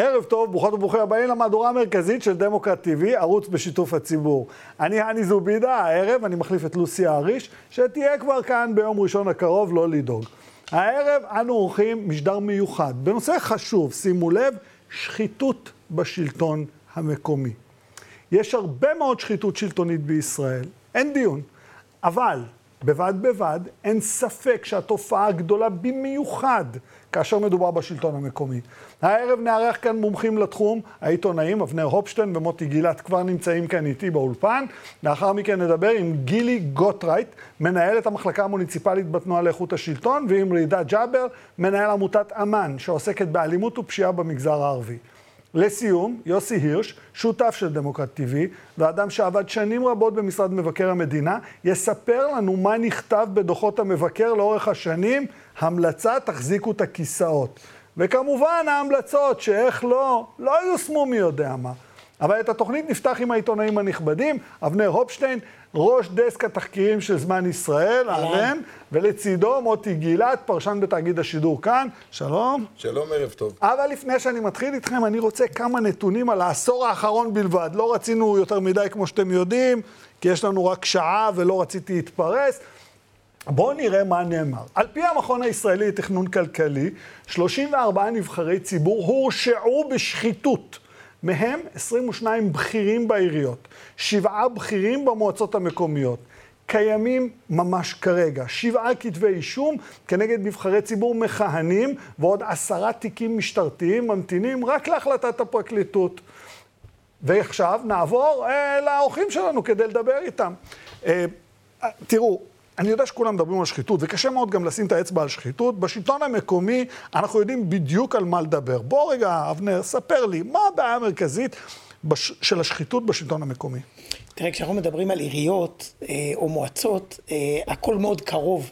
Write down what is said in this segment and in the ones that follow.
ערב טוב, ברוכות וברוכים הבאים למהדורה המרכזית של דמוקרט TV, ערוץ בשיתוף הציבור. אני הני זובידה, הערב אני מחליף את לוסי האריש, שתהיה כבר כאן ביום ראשון הקרוב, לא לדאוג. הערב אנו עורכים משדר מיוחד בנושא חשוב, שימו לב, שחיתות בשלטון המקומי. יש הרבה מאוד שחיתות שלטונית בישראל, אין דיון, אבל בבד בבד אין ספק שהתופעה הגדולה במיוחד כאשר מדובר בשלטון המקומי. הערב נארח כאן מומחים לתחום, העיתונאים אבנר הופשטיין ומוטי גילת כבר נמצאים כאן איתי באולפן. לאחר מכן נדבר עם גילי גוטרייט, מנהלת המחלקה המוניציפלית בתנועה לאיכות השלטון, ועם רידה ג'אבר, מנהל עמותת אמ"ן, שעוסקת באלימות ופשיעה במגזר הערבי. לסיום, יוסי הירש, שותף של דמוקרט TV, ואדם שעבד שנים רבות במשרד מבקר המדינה, יספר לנו מה נכתב בדוחות המבקר לאורך השנים, המלצה תחזיקו את הכיסאות. וכמובן ההמלצות שאיך לא, לא יושמו מי יודע מה. אבל את התוכנית נפתח עם העיתונאים הנכבדים, אבנר הופשטיין, ראש דסק התחקירים של זמן ישראל, אהלן, ולצידו מוטי גילת, פרשן בתאגיד השידור כאן, שלום. שלום, ערב טוב. אבל לפני שאני מתחיל איתכם, אני רוצה כמה נתונים על העשור האחרון בלבד. לא רצינו יותר מדי, כמו שאתם יודעים, כי יש לנו רק שעה ולא רציתי להתפרס. בואו נראה מה נאמר. על פי המכון הישראלי לתכנון כלכלי, 34 נבחרי ציבור הורשעו בשחיתות. מהם 22 בכירים בעיריות, שבעה בכירים במועצות המקומיות. קיימים ממש כרגע שבעה כתבי אישום כנגד נבחרי ציבור מכהנים ועוד עשרה תיקים משטרתיים ממתינים רק להחלטת הפרקליטות. ועכשיו נעבור אה, לאורחים שלנו כדי לדבר איתם. אה, תראו, אני יודע שכולם מדברים על שחיתות, וקשה מאוד גם לשים את האצבע על שחיתות. בשלטון המקומי אנחנו יודעים בדיוק על מה לדבר. בוא רגע, אבנר, ספר לי, מה הבעיה המרכזית בש... של השחיתות בשלטון המקומי? תראה, כשאנחנו מדברים על עיריות אה, או מועצות, אה, הכל מאוד קרוב.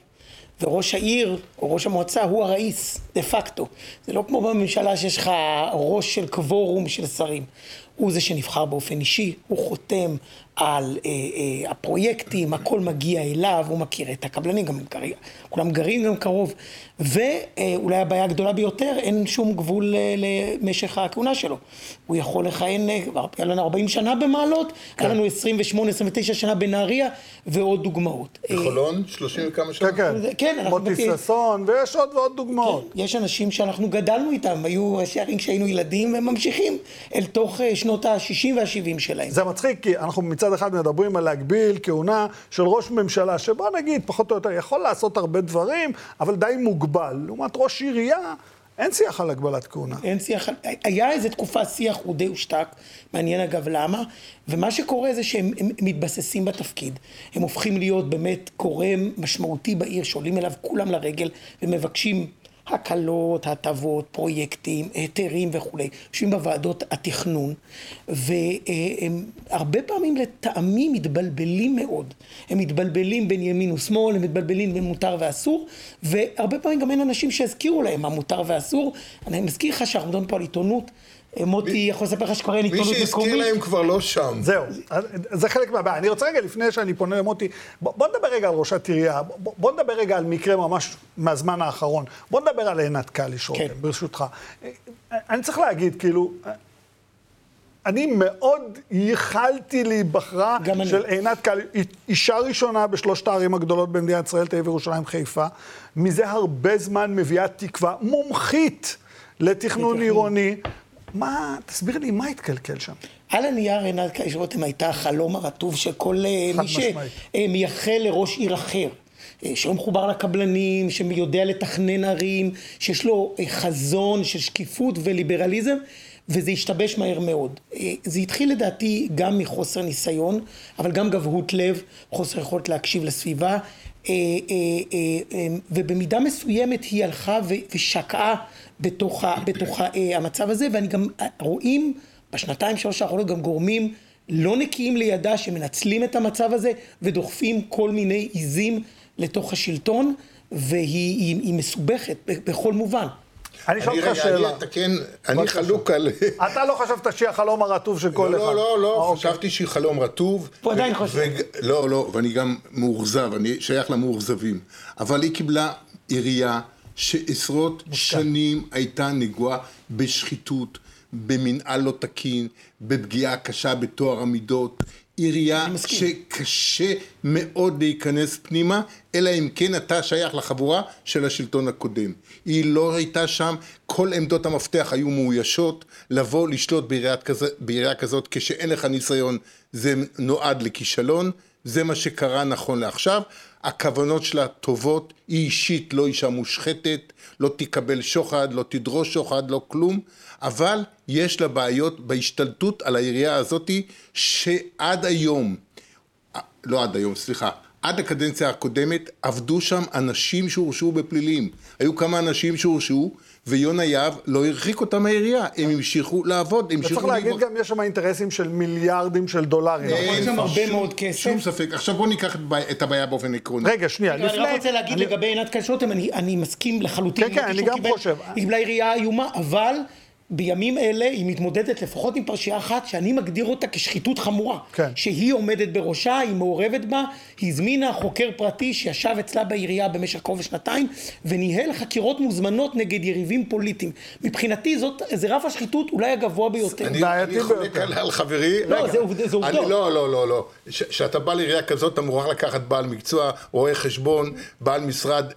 וראש העיר או ראש המועצה הוא הראיס, דה פקטו. זה לא כמו בממשלה שיש לך ראש של קוורום של שרים. הוא זה שנבחר באופן אישי, הוא חותם על אה, אה, הפרויקטים, הכל מגיע אליו, הוא מכיר את הקבלנים, גם גרים, כולם גרים גם קרוב. ואולי הבעיה הגדולה ביותר, אין שום גבול אה, למשך הכהונה שלו. הוא יכול לכהן, אה, היה לנו 40 שנה במעלות, כן. היה לנו 28-29 שנה בנהריה, ועוד דוגמאות. בחולון? 30 וכמה שנה? כן, כן. כן מוטי ששון, ויש עוד ועוד דוגמאות. כן, יש אנשים שאנחנו גדלנו איתם, היו ראשי ערים כשהיינו ילדים, והם ממשיכים אל תוך אה, שנות ה-60 וה-70 שלהם. זה מצחיק, כי אנחנו מצד אחד מדברים על להגביל כהונה של ראש ממשלה, שבוא נגיד, פחות או יותר, יכול לעשות הרבה דברים, אבל די מוגבל. לעומת ראש עירייה, אין שיח על הגבלת כהונה. אין שיח, היה איזה תקופה שיח, הוא די הושתק, מעניין אגב למה, ומה שקורה זה שהם מתבססים בתפקיד, הם הופכים להיות באמת גורם משמעותי בעיר, שעולים אליו כולם לרגל ומבקשים הקלות, הטבות, פרויקטים, היתרים וכולי, יושבים בוועדות התכנון, והם הרבה פעמים לטעמי מתבלבלים מאוד. הם מתבלבלים בין ימין ושמאל, הם מתבלבלים בין מותר ואסור, והרבה פעמים גם אין אנשים שיזכירו להם מה מותר ואסור. אני מזכיר לך שאנחנו מדברים פה על עיתונות. מוטי יכול לספר לך שכבר אין עיתונות מקומית. מי שהזכיר להם כבר לא שם. זהו, זה חלק מהבעיה. אני רוצה רגע, לפני שאני פונה למוטי, בוא נדבר רגע על ראשת עירייה, בוא נדבר רגע על מקרה ממש מהזמן האחרון. בוא נדבר על עינת קליש, רותם, כן. ברשותך. אני צריך להגיד, כאילו, אני מאוד ייחלתי להיבחרה של עינת קליש, אישה ראשונה בשלושת הערים הגדולות במדינת ישראל, תל אביב, ירושלים, חיפה. מזה הרבה זמן מביאה תקווה מומחית לתכנון עירוני. מה, תסביר לי, מה התקלקל שם? על הנייר עינת קייש רותם הייתה החלום הרטוב של כל אה, מי שמייחל לראש עיר אחר. אה, שלא מחובר לקבלנים, שיודע לתכנן ערים, שיש לו אה, חזון של שקיפות וליברליזם, וזה השתבש מהר מאוד. זה התחיל לדעתי גם מחוסר ניסיון, אבל גם גבהות לב, חוסר יכולת להקשיב לסביבה, ובמידה מסוימת היא הלכה ושקעה בתוך, בתוך אה, המצב הזה, ואני גם, אה, רואים בשנתיים שלוש האחרונות גם גורמים לא נקיים לידה שמנצלים את המצב הזה ודוחפים כל מיני עיזים לתוך השלטון, והיא היא, היא מסובכת בכל מובן. אני אשאל אותך שאלה. אני אתקן, אני חלוק על... אתה לא חשבת שהיא החלום הרטוב של כל לא, אחד. לא, לא, לא. חשבתי שהיא חלום רטוב. הוא עדיין חושב. לא, לא, ואני גם מאוכזב, אני שייך למאוכזבים. אבל היא קיבלה עירייה שעשרות שנים הייתה נגועה בשחיתות, במנהל לא תקין, בפגיעה קשה בטוהר המידות. עירייה שקשה מאוד להיכנס פנימה, אלא אם כן אתה שייך לחבורה של השלטון הקודם. היא לא הייתה שם, כל עמדות המפתח היו מאוישות, לבוא לשלוט בעירייה, כזה, בעירייה כזאת כשאין לך ניסיון זה נועד לכישלון, זה מה שקרה נכון לעכשיו. הכוונות שלה טובות, היא אישית לא אישה מושחתת, לא תקבל שוחד, לא תדרוש שוחד, לא כלום, אבל יש לה בעיות בהשתלטות על העירייה הזאתי שעד היום, לא עד היום, סליחה, עד הקדנציה הקודמת עבדו שם אנשים שהורשעו בפלילים. היו כמה אנשים שהורשעו ויונה יהב לא הרחיק אותם מהעירייה, הם המשיכו לעבוד, המשיכו... צריך להגיד גם, יש שם אינטרסים של מיליארדים של דולרים. יש שם הרבה מאוד כסף. שום ספק. עכשיו בואו ניקח את הבעיה באופן עקרוני. רגע, שנייה, לפני... אני רק רוצה להגיד לגבי עינת קלשוטם, אני מסכים לחלוטין. כן, כן, אני גם חושב. היא קיבלה עירייה איומה, אבל... בימים אלה היא מתמודדת לפחות עם פרשייה אחת שאני מגדיר אותה כשחיתות חמורה. כן. שהיא עומדת בראשה, היא מעורבת בה, היא הזמינה חוקר פרטי שישב אצלה בעירייה במשך קרוב לשנתיים וניהל חקירות מוזמנות נגד יריבים פוליטיים. מבחינתי זאת, זה רף השחיתות אולי הגבוה ביותר. אני, אני חולק על, על חברי. לא, רגע, זה, זה עובדות. לא, לא, לא, לא. כשאתה בא לעירייה כזאת אתה מוכרח לקחת בעל מקצוע, רואה חשבון, בעל משרד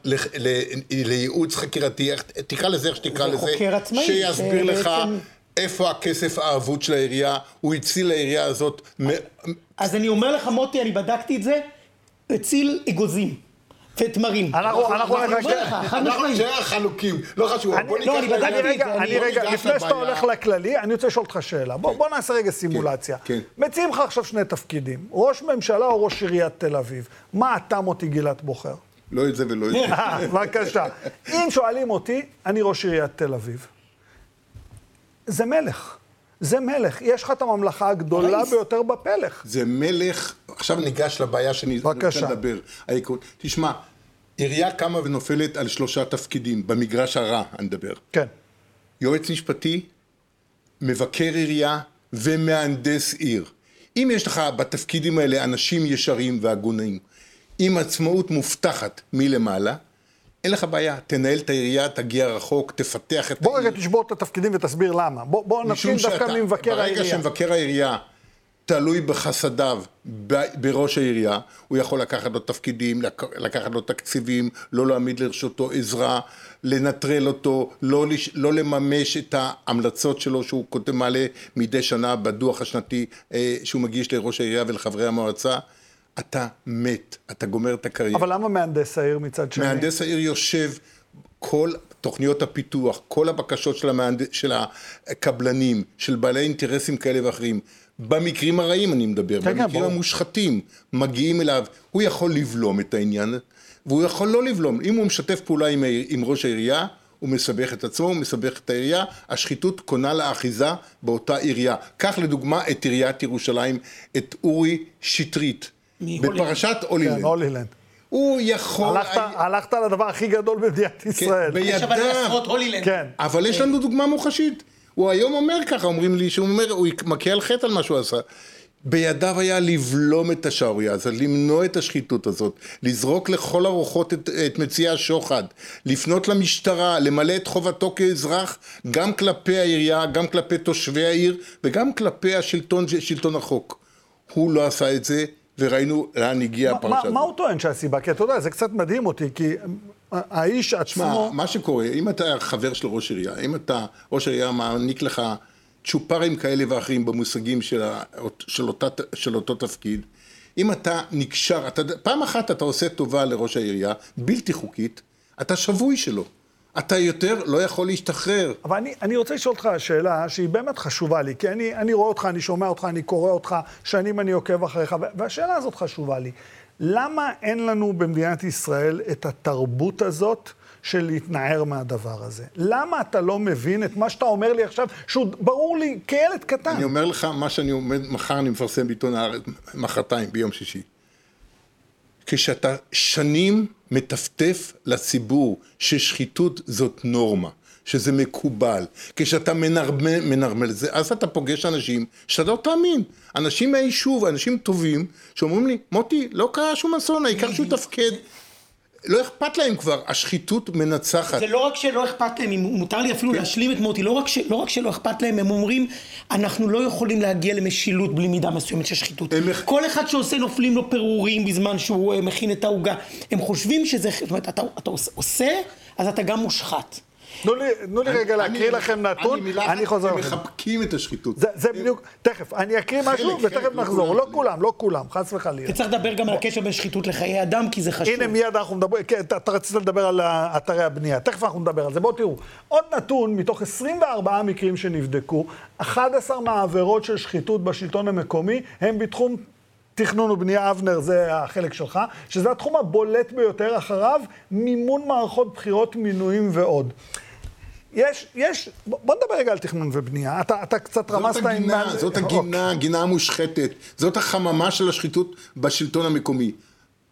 לייעוץ חקירתי, תקרא לזה איך שתקרא לזה. זה חוקר עצמאי. שיסביר לך לך איפה הכסף האבוד של העירייה, הוא הציל לעירייה הזאת. אז אני אומר לך מוטי, אני בדקתי את זה, הציל אגוזים. ותמרים. אנחנו אנחנו נשאר חלוקים, לא חשוב, בוא ניקח... לא, אני בדקתי את זה. אני רגע, לפני שאתה הולך לכללי, אני רוצה לשאול אותך שאלה. בוא נעשה רגע סימולציה. כן. מציעים לך עכשיו שני תפקידים, ראש ממשלה או ראש עיריית תל אביב. מה אתה, מוטי גילת, בוחר? לא את זה ולא את זה. בבקשה. אם שואלים אותי, אני ראש עיריית תל אביב. זה מלך. זה מלך. יש לך את הממלכה הגדולה. ביותר בפלך. זה מלך, עכשיו ניגש לבעיה שאני רוצה לדבר. העיקרון. תשמע, עירייה קמה ונופלת על שלושה תפקידים, במגרש הרע אני מדבר. כן. יועץ משפטי, מבקר עירייה ומהנדס עיר. אם יש לך בתפקידים האלה אנשים ישרים והגונים, עם עצמאות מובטחת מלמעלה, אין לך בעיה, תנהל את העירייה, תגיע רחוק, תפתח את... בוא רגע תשבור את התפקידים ותסביר למה. בוא, בוא נתחיל דווקא ממבקר העירייה. ברגע שמבקר העירייה תלוי בחסדיו בראש העירייה, הוא יכול לקחת לו תפקידים, לקחת לו תקציבים, לא להעמיד לרשותו עזרה, לנטרל אותו, לא, לש, לא לממש את ההמלצות שלו שהוא מעלה מדי שנה בדוח השנתי אה, שהוא מגיש לראש העירייה ולחברי המועצה. אתה מת, אתה גומר את הקריירה. אבל למה מהנדס העיר מצד שני? מהנדס העיר יושב, כל תוכניות הפיתוח, כל הבקשות של, המהנד... של הקבלנים, של בעלי אינטרסים כאלה ואחרים, במקרים הרעים אני מדבר, כן, כן במקרים בוא. המושחתים, מגיעים אליו, הוא יכול לבלום את העניין, והוא יכול לא לבלום. אם הוא משתף פעולה עם, העיר, עם ראש העירייה, הוא מסבך את עצמו, הוא מסבך את העירייה, השחיתות קונה לה אחיזה באותה עירייה. קח לדוגמה את עיריית ירושלים, את אורי שטרית. בפרשת הולילנד. כן, הולילנד. הוא יכול... הלכת, היה... הלכת על הדבר הכי גדול במדינת כן, ישראל. בידיו. יש אבל עשרות הולילנד. כן. אבל יש לנו דוגמה מוחשית. הוא היום אומר ככה, אומרים לי שהוא אומר, הוא מכה על חטא על מה שהוא עשה. בידיו היה לבלום את השערורייה הזאת, למנוע את השחיתות הזאת, לזרוק לכל הרוחות את, את מציעי השוחד, לפנות למשטרה, למלא את חובתו כאזרח, גם כלפי העירייה, גם כלפי תושבי העיר, וגם כלפי השלטון, שלטון החוק. הוא לא עשה את זה, וראינו לאן הגיעה הפרשה הזאת. מה הוא טוען שהסיבה? כי אתה יודע, זה קצת מדהים אותי, כי האיש עצמו... מה שקורה, אם אתה חבר של ראש עירייה, אם אתה, ראש עירייה מעניק לך צ'ופרים כאלה ואחרים במושגים של, של, אותה, של אותו תפקיד, אם אתה נקשר, אתה, פעם אחת אתה עושה טובה לראש העירייה, בלתי חוקית, אתה שבוי שלו. אתה יותר לא יכול להשתחרר. אבל אני, אני רוצה לשאול אותך שאלה שהיא באמת חשובה לי, כי אני, אני רואה אותך, אני שומע אותך, אני קורא אותך, שנים אני עוקב אחריך, והשאלה הזאת חשובה לי. למה אין לנו במדינת ישראל את התרבות הזאת של להתנער מהדבר הזה? למה אתה לא מבין את מה שאתה אומר לי עכשיו, שהוא ברור לי כילד קטן? אני אומר לך, מה שאני עומד, מחר אני מפרסם בעיתון הארץ, מחרתיים, ביום שישי. כשאתה שנים מטפטף לציבור ששחיתות זאת נורמה, שזה מקובל, כשאתה מנרמל, מנרמל זה, אז אתה פוגש אנשים שאתה לא תאמין, אנשים מהיישוב, אנשים טובים, שאומרים לי, מוטי, לא קרה שום אסון, העיקר שהוא תפקד. לא אכפת להם כבר, השחיתות מנצחת. זה לא רק שלא אכפת להם, אם מותר לי אפילו להשלים את מוטי, לא רק, ש, לא רק שלא אכפת להם, הם אומרים, אנחנו לא יכולים להגיע למשילות בלי מידה מסוימת של שחיתות. הם- כל אחד שעושה נופלים לו פירורים בזמן שהוא אה, מכין את העוגה. הם חושבים שזה, זאת אומרת, אתה, אתה עוש- עושה, אז אתה גם מושחת. תנו לי, תנו לי רגע להקריא אני- לכם נתון, אני מילה אני חוזר הם לכם. מחבקים את השחיתות. זה, זה בדיוק, תכף, אני אקריא משהו חלק, ותכף לא נחזור. כולם. לא כולם, לא כולם, חס וחלילה. וצריך לדבר גם על הקשר בין שחיתות לחיי אדם, כי זה חשוב. הנה מיד אנחנו מדברים, כן, אתה, אתה רצית לדבר על אתרי הבנייה, תכף אנחנו נדבר על זה. בואו תראו, עוד נתון, מתוך 24 מקרים שנבדקו, 11 מהעבירות של שחיתות בשלטון המקומי הם בתחום תכנון ובנייה, אבנר, זה החלק שלך, שזה התחום הבולט ביותר, אחריו מימון מערכות בחירות, מינויים ועוד. יש, יש, בוא נדבר רגע על תכנון ובנייה. אתה, אתה קצת רמזת זאת עם... הגינה, מה- זאת אוקיי. הגינה, הגינה המושחתת. זאת החממה של השחיתות בשלטון המקומי.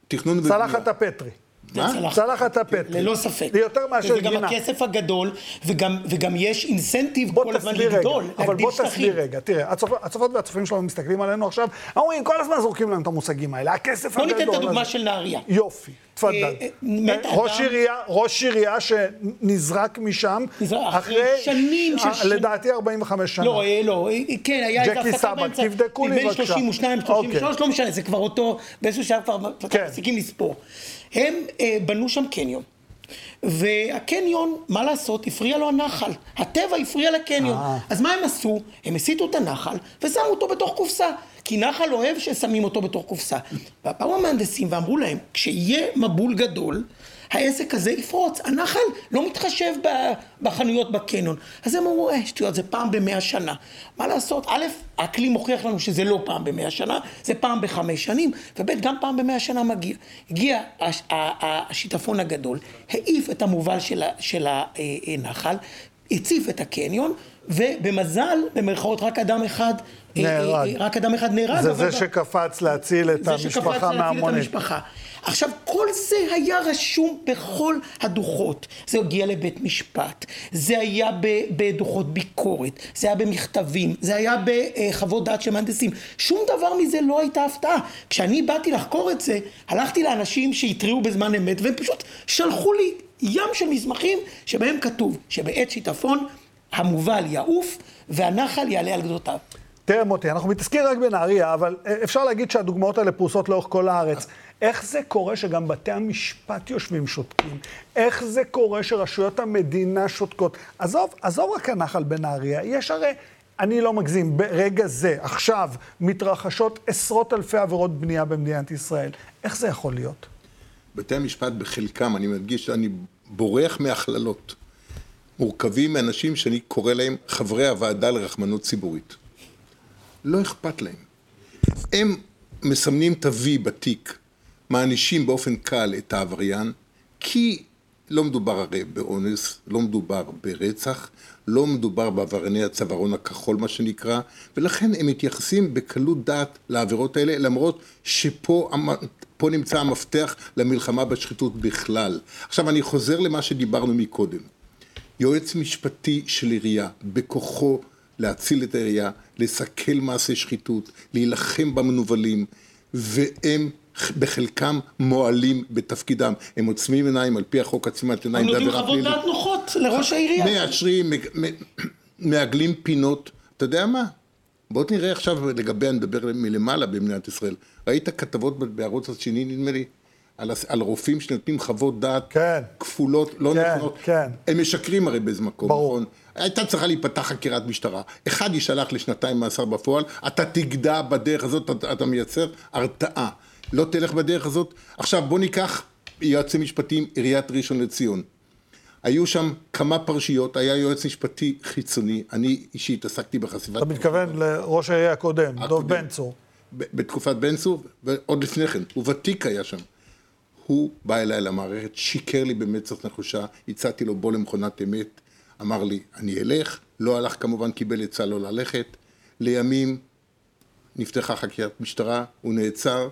תכנון ובנייה. צלחת הפטרי. מה? צלחת. הפטרי. ללא ספק. זה יותר מאשר וזה גם גינה. הכסף הגדול, וגם, וגם יש אינסנטיב בוא כל הזמן לגדול, אבל להגדיל בוא שטחים. תסביר רגע, תראה, הצופ- הצופות והצופים שלנו מסתכלים עלינו עכשיו, אומרים, כל הזמן זורקים להם את המושגים האלה, הכסף בוא הגדול. ניתן את הדוגמה הזה." של נהריה. יופי, תפדל. אה, אה, מת ראש עירייה, ראש עירייה שנזרק משם, אחרי שנים של אה, שנים. לדעתי 45 שנה. לא, אה, לא, אה, כן, היה איזה ג'קי הפסקה באמצע. תבדקו לי בין בבקשה. 32, 33, אוקיי. לא משנה, זה כבר אותו, באיזשהו שלב כבר כן. מפסיקים לספור. הם אה, בנו שם קניון. והקניון, מה לעשות, הפריע לו הנחל. הטבע הפריע לקניון. אה. אז מה הם עשו? הם הסיטו את הנחל ושמו אותו בתוך קופסה. כי נחל אוהב ששמים אותו בתוך קופסה. ובאו המהנדסים ואמרו להם, כשיהיה מבול גדול, העסק הזה יפרוץ. הנחל לא מתחשב בחנויות בקניון. אז הם אמרו, אה, שטויות, זה פעם במאה שנה. מה לעשות? א', האקלים מוכיח לנו שזה לא פעם במאה שנה, זה פעם בחמש שנים, וב', גם פעם במאה שנה מגיע. הגיע הש- השיטפון הגדול, העיף את המובל של של הנחל, הציף את הקניון, ובמזל, במרכאות, רק אדם אחד... אה, נהרג. אה, רק אדם אחד נהרג. זה זה שקפץ להציל את זה שקפץ המשפחה להציל את מהמונית. המשפחה. עכשיו, כל זה היה רשום בכל הדוחות. זה הגיע לבית משפט, זה היה בדוחות ביקורת, זה היה במכתבים, זה היה בחוות דעת של מהנדסים. שום דבר מזה לא הייתה הפתעה. כשאני באתי לחקור את זה, הלכתי לאנשים שהתריעו בזמן אמת, והם פשוט שלחו לי ים של מסמכים שבהם כתוב שבעת שיטפון המובל יעוף והנחל יעלה על גדותיו. תראה מוטי, אנחנו מתעסקים רק בנהריה, אבל אה, אפשר להגיד שהדוגמאות האלה פרוסות לאורך כל הארץ. איך זה קורה שגם בתי המשפט יושבים שותקים? איך זה קורה שרשויות המדינה שותקות? עזוב, עזוב רק הנחל בנהריה, יש הרי, אני לא מגזים, ברגע זה, עכשיו, מתרחשות עשרות אלפי עבירות בנייה במדינת ישראל. איך זה יכול להיות? בתי המשפט בחלקם, אני מדגיש שאני בורח מהכללות, מורכבים מאנשים שאני קורא להם חברי הוועדה לרחמנות ציבורית. לא אכפת להם. הם מסמנים את ה-V בתיק, מענישים באופן קל את העבריין, כי לא מדובר הרי באונס, לא מדובר ברצח, לא מדובר בעברייני הצווארון הכחול מה שנקרא, ולכן הם מתייחסים בקלות דעת לעבירות האלה, למרות שפה פה נמצא המפתח למלחמה בשחיתות בכלל. עכשיו אני חוזר למה שדיברנו מקודם. יועץ משפטי של עירייה, בכוחו להציל את העירייה, לסכל מעשי שחיתות, להילחם במנוולים, והם בחלקם מועלים בתפקידם. הם עוצמים עיניים על פי החוק עצימת עיניים, הם נותנים חוות. דעת נוחות לראש העירייה. מאשרים, מעגלים פינות. אתה יודע מה? בוא נראה עכשיו לגבי, אני מדבר מלמעלה במדינת ישראל. ראית כתבות בערוץ השני, נדמה לי, על, על רופאים שנותנים חוות דעת כן. כפולות, לא כן, נכונות. כן. הם משקרים הרי באיזה מקום, ברור. נכון? הייתה צריכה להיפתח חקירת משטרה. אחד יישלח לשנתיים מאסר בפועל, אתה תגדע בדרך הזאת, אתה, אתה מייצר הרתעה. לא תלך בדרך הזאת. עכשיו בוא ניקח יועצים משפטיים, עיריית ראשון לציון. היו שם כמה פרשיות, היה יועץ משפטי חיצוני, אני אישית עסקתי בחשיפת... אתה מתכוון לראש העירייה הקודם, דב הקודם. בן צור. בתקופת בן צור, ועוד לפני כן, הוא ותיק היה שם. הוא בא אליי למערכת, שיקר לי במצח נחושה, הצעתי לו בוא למכונת אמת, אמר לי, אני אלך, לא הלך כמובן, קיבל עצה לא ללכת. לימים נפתחה חקירת משטרה, הוא נעצר,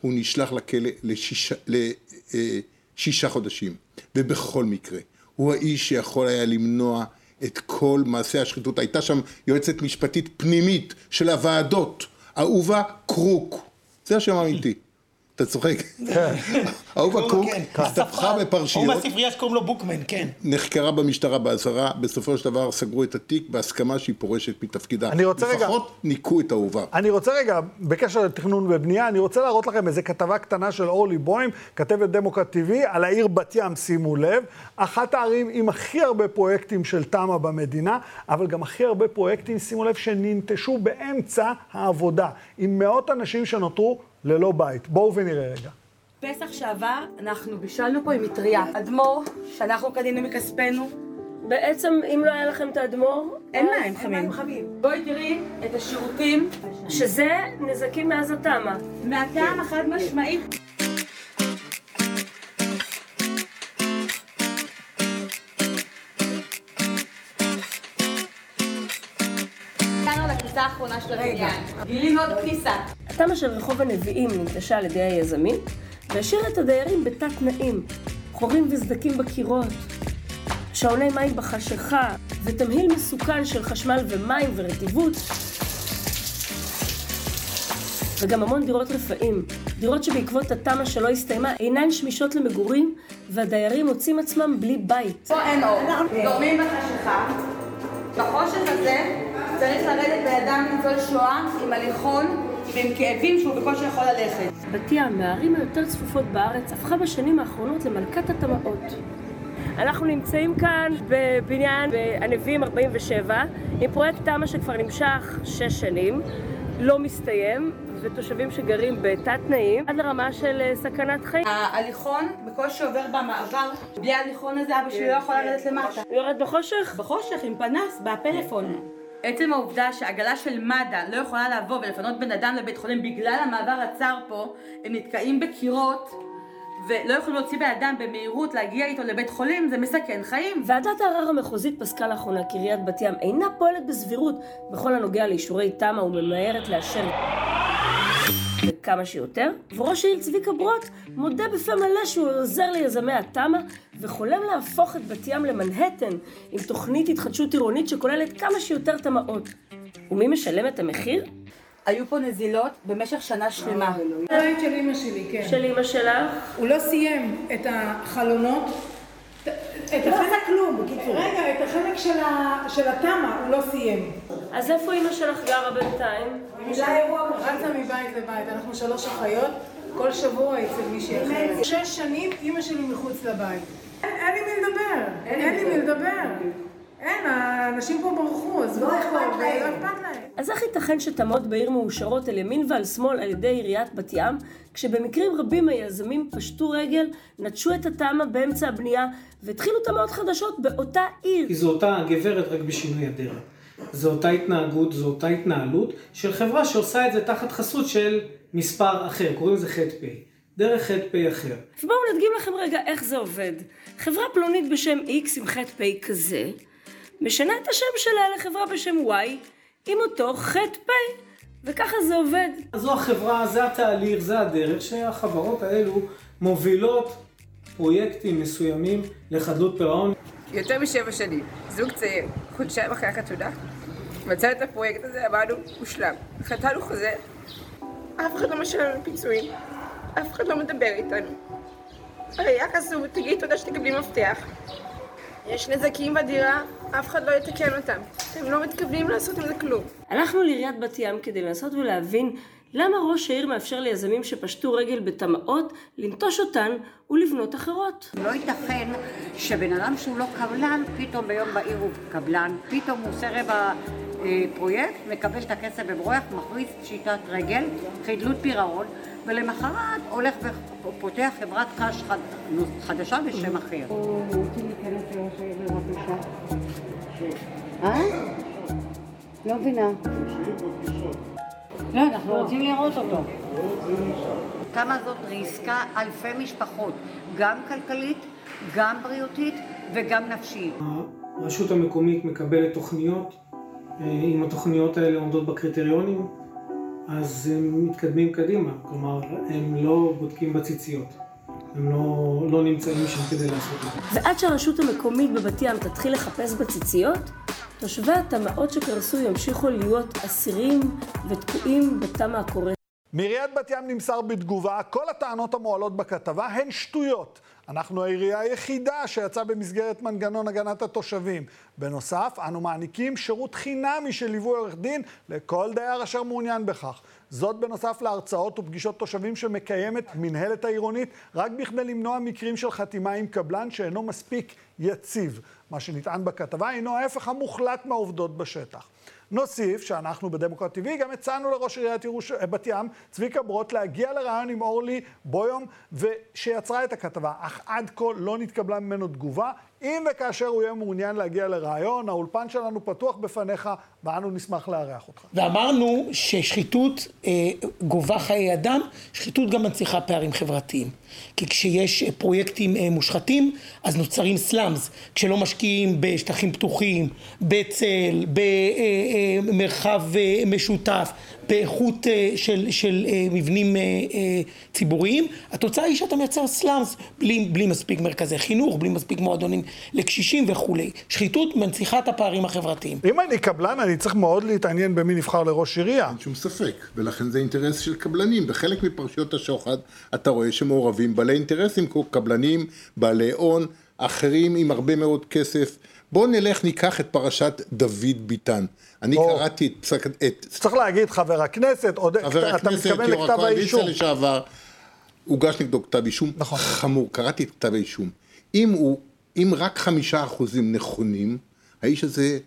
הוא נשלח לכלא לשישה, לשישה חודשים. ובכל מקרה, הוא האיש שיכול היה למנוע את כל מעשי השחיתות. הייתה שם יועצת משפטית פנימית של הוועדות, אהובה קרוק, זה השם האמיתי. אתה צוחק. כן. אהובה קוק כן. הסתבכה הוא בפרשיות, מהספרייה שקוראים לו בוקמן, כן. נחקרה במשטרה באזהרה, בסופו של דבר סגרו את התיק בהסכמה שהיא פורשת מתפקידה. אני רוצה רגע- לפחות ניקו את אהובה. אני רוצה רגע, בקשר לתכנון ובנייה, אני רוצה להראות לכם איזה כתבה קטנה של אורלי בוים, כתבת דמוקרט TV, על העיר בת ים, שימו לב. אחת הערים עם הכי הרבה פרויקטים של תמ"א במדינה, אבל גם הכי הרבה פרויקטים, שימו לב, שננטשו באמצע העבודה, עם מאות אנשים שנותרו ללא בית. בואו ונראה רגע. פסח שעבר אנחנו בישלנו פה עם מטריה. אדמו"ר, שאנחנו קנינו מכספנו, בעצם, אם לא היה לכם את האדמו"ר, אין מים חמים. בואי תראי את השירותים, שזה נזקים מאז התמ"א. מהטעם החד משמעי. האחרונה של הבניין. גילינו עוד כניסה. התמ"א של רחוב הנביאים ננטשה על ידי היזמים, והשאירה את הדיירים בתת תנאים, חורים וסדקים בקירות, שעוני מים בחשיכה, ותמהיל מסוכן של חשמל ומים ורטיבות, וגם המון דירות רפאים. דירות שבעקבות התמ"א שלא הסתיימה אינן שמישות למגורים, והדיירים מוצאים עצמם בלי בית. פה אין אור. דורמים בחשיכה. בחושך הזה צריך לרדת בן אדם ניצול שואה עם הליכון ועם כאבים שהוא בקושי יכול ללכת. בת ים, מהערים היותר צפופות בארץ, הפכה בשנים האחרונות למלכת התמ"אות. אנחנו נמצאים כאן בבניין הנביאים 47, עם פרויקט תמ"א שכבר נמשך שש שנים, לא מסתיים, ותושבים שגרים בתת תנאים, עד לרמה של אה, סכנת חיים. ההליכון בקושי עובר במעבר, בלי ההליכון הזה אבא שלי לא יכול לרדת למטה. הוא יורד בחושך? בחושך עם פנס, בפלאפון. עצם העובדה שעגלה של מד"א לא יכולה לבוא ולפנות בן אדם לבית חולים בגלל המעבר הצר פה, הם נתקעים בקירות ולא יכולים להוציא בן אדם במהירות להגיע איתו לבית חולים, זה מסכן חיים. ועדת הערר המחוזית פסקה לאחרונה כי עיריית בת ים אינה פועלת בסבירות בכל הנוגע לאישורי תמ"א וממהרת לאשר כמה שיותר, וראש העיר צביקה ברוט מודה בפה מלא שהוא עוזר ליזמי התמ"א וחולם להפוך את בת ים למנהטן עם תוכנית התחדשות עירונית שכוללת כמה שיותר תמ"אות. ומי משלם את המחיר? היו פה נזילות במשך שנה שלמה. הבית של אימא שלי, כן. של אימא שלך? הוא לא סיים את החלונות. את לא החלק, עשה כלום, בקיצור. רגע, את החלק של ה- של התמ"א הוא לא סיים. אז איפה אימא שלך גרה בינתיים? רצה מבית לבית, אנחנו שלוש אחיות, כל שבוע אצל מישהי אחרת. שש שנים אימא שלי מחוץ לבית. אין לי מי לדבר, אין לי מי לדבר. אין, האנשים פה ברחו, עזבו פה, ולא אכפת להם. אז איך ייתכן שתמ"אות בעיר מאושרות על ימין ועל שמאל על ידי עיריית בת ים, כשבמקרים רבים היזמים פשטו רגל, נטשו את התמ"א באמצע הבנייה, והתחילו תמ"אות חדשות באותה עיר? כי זו אותה גברת רק בשינוי אדרת. זו אותה התנהגות, זו אותה התנהלות של חברה שעושה את זה תחת חסות של מספר אחר, קוראים לזה ח"פ. דרך ח"פ אחר. ובואו נדגים לכם רגע איך זה עובד. חברה פלונית בשם X עם ח"פ כזה, משנה את השם שלה לחברה בשם Y עם אותו ח"פ, וככה זה עובד. אז זו החברה, זה התהליך, זה הדרך שהחברות האלו מובילות פרויקטים מסוימים לחדלות פירעון. יותר משבע שנים, זוג צעיר, חודשיים אחרי החתונה, מצא את הפרויקט הזה, אמרנו, מושלם. חתנו חוזה, אף אחד לא משלם לנו פיצויים, אף אחד לא מדבר איתנו. היחס הוא, תגידי תודה שתקבלי מפתח. יש נזקים בדירה, אף אחד לא יתקן אותם. אתם לא מתכוונים לעשות עם זה כלום. הלכנו לעיריית בת ים כדי לנסות ולהבין למה ראש העיר מאפשר ליזמים שפשטו רגל בתמ"אות לנטוש אותן ולבנות אחרות. לא ייתכן שבן אדם שהוא לא קבלן, פתאום ביום בהיר הוא קבלן, פתאום הוא עושה רבע פרויקט, מקבל את הכסף בברוח, מכריז פשיטת רגל, חדלות פירעון, ולמחרת הולך ופותח חברת קש חד, חדשה בשם אחר. אה? לא מבינה. לא, אנחנו רוצים לראות אותו. כמה זאת ריסקה אלפי משפחות, גם כלכלית, גם בריאותית וגם נפשית. הרשות המקומית מקבלת תוכניות, אה, אם התוכניות האלה עומדות בקריטריונים, אז הם מתקדמים קדימה, כלומר, הם לא בודקים בציציות, הם לא, לא נמצאים שם כדי לעשות את זה. ועד שהרשות המקומית בבת ים תתחיל לחפש בציציות, תושבי התמ"אות שקרסו ימשיכו להיות אסירים ותקועים בתמ"א הקורסת. מעיריית בת ים נמסר בתגובה, כל הטענות המועלות בכתבה הן שטויות. אנחנו העירייה היחידה שיצאה במסגרת מנגנון הגנת התושבים. בנוסף, אנו מעניקים שירות חינמי של ליווי עורך דין לכל דייר אשר מעוניין בכך. זאת בנוסף להרצאות ופגישות תושבים שמקיימת מנהלת העירונית, רק בכדי למנוע מקרים של חתימה עם קבלן שאינו מספיק יציב. מה שנטען בכתבה הינו ההפך המוחלט מהעובדות בשטח. נוסיף שאנחנו בדמוקרט TV גם הצענו לראש עיריית ירוש... בת ים, צביקה ברוט, להגיע לרעיון עם אורלי בויום, שיצרה את הכתבה, אך עד כה לא נתקבלה ממנו תגובה. אם וכאשר הוא יהיה מעוניין להגיע לרעיון, האולפן שלנו פתוח בפניך, ואנו נשמח לארח אותך. ואמרנו ששחיתות אה, גובה חיי אדם, שחיתות גם מנציחה פערים חברתיים. כי כשיש אה, פרויקטים אה, מושחתים, אז נוצרים סלאמס. כשלא משקיעים בשטחים פתוחים, בצל, במרחב אה, אה, משותף, באיכות אה, של, של אה, מבנים אה, ציבוריים, התוצאה היא שאתה מייצר סלאמס בלי, בלי מספיק מרכזי חינוך, בלי מספיק מועדונים לקשישים וכולי. שחיתות מנציחה את הפערים החברתיים. אם אני קבלן, אני צריך מאוד להתעניין במי נבחר לראש עירייה. אין שום ספק, ולכן זה אינטרס של קבלנים. בחלק מפרשיות השוחד אתה רואה שמעורבים בעלי אינטרסים, קבלנים, בעלי הון, אחרים עם הרבה מאוד כסף. בואו נלך, ניקח את פרשת דוד ביטן. אני או. קראתי את פסק... את... צריך להגיד, חבר הכנסת, עוד... חבר אתה הכנסת, לכתב האישום. לשעבר, הוגש נגדו כתב אישום נכון. חמור, קראתי את כתב האישום. אם הוא, אם רק חמישה אחוזים נכונים, האיש הזה...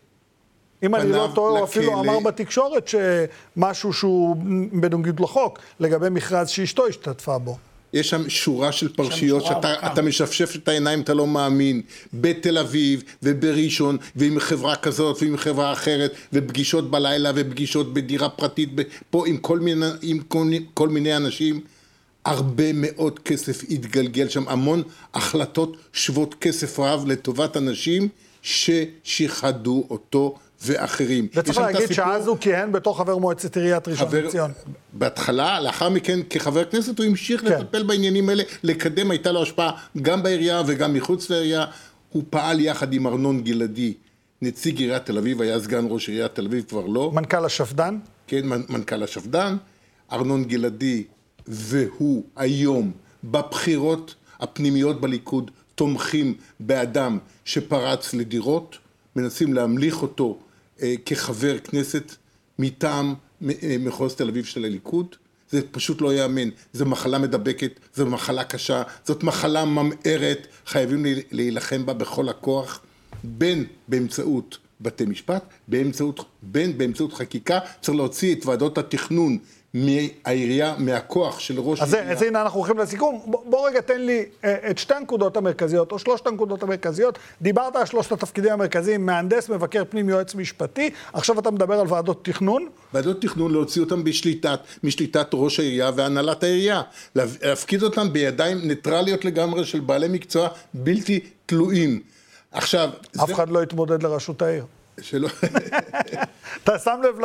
אם אני לא טועה, הוא אפילו אמר בתקשורת שמשהו שהוא בנוגד לחוק, לגבי מכרז שאשתו השתתפה בו. יש שם שורה של פרשיות שאתה משפשף את העיניים, אתה לא מאמין. בתל אביב ובראשון, ועם חברה כזאת ועם חברה אחרת, ופגישות בלילה ופגישות בדירה פרטית, פה עם כל מיני, עם כל, כל מיני אנשים. הרבה מאוד כסף התגלגל שם, המון החלטות שוות כסף רב לטובת אנשים ששיחדו אותו ואחרים. וצריך להגיד שאז הוא כיהן בתור חבר מועצת עיריית ראשון לציון. בהתחלה, לאחר מכן כחבר כנסת הוא המשיך כן. לטפל בעניינים האלה, לקדם, הייתה לו השפעה גם בעירייה וגם מחוץ לעירייה. הוא פעל יחד עם ארנון גלעדי, נציג עיריית תל אביב, היה סגן ראש עיריית תל אביב, כבר לא. מנכ"ל השפד"ן? כן, מנכ"ל השפד"ן. ארנון גלעדי והוא היום בבחירות הפנימיות בליכוד תומכים באדם שפרץ לדירות, מנסים להמליך אותו כחבר כנסת מטעם אה, מחוז תל אביב של הליכוד. זה פשוט לא ייאמן, זו מחלה מדבקת, זו מחלה קשה, זאת מחלה ממארת, חייבים להילחם בה בכל הכוח, בין באמצעות בתי משפט, באמצעות, בין באמצעות חקיקה, צריך להוציא את ועדות התכנון מהעירייה, מהכוח של ראש העירייה. אז הנה אנחנו הולכים לסיכום. בוא, בוא רגע תן לי אה, את שתי הנקודות המרכזיות, או שלושת הנקודות המרכזיות. דיברת על שלושת התפקידים המרכזיים, מהנדס, מבקר פנים, יועץ משפטי. עכשיו אתה מדבר על ועדות תכנון. ועדות תכנון, להוציא אותן בשליטת, משליטת ראש העירייה והנהלת העירייה. להפקיד אותן בידיים ניטרליות לגמרי של בעלי מקצוע בלתי תלויים. עכשיו... אף זה... אחד לא יתמודד לראשות העיר. שלא... אתה שם לב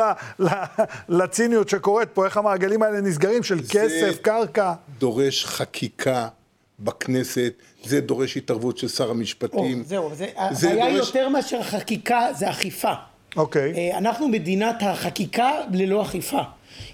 לציניות שקורית פה, איך המעגלים האלה נסגרים של כסף, קרקע. דורש חקיקה בכנסת, זה דורש התערבות של שר המשפטים. או, זהו, זה, זה הבעיה דורש... יותר מאשר חקיקה זה אכיפה. אוקיי. אה, אנחנו מדינת החקיקה ללא אכיפה.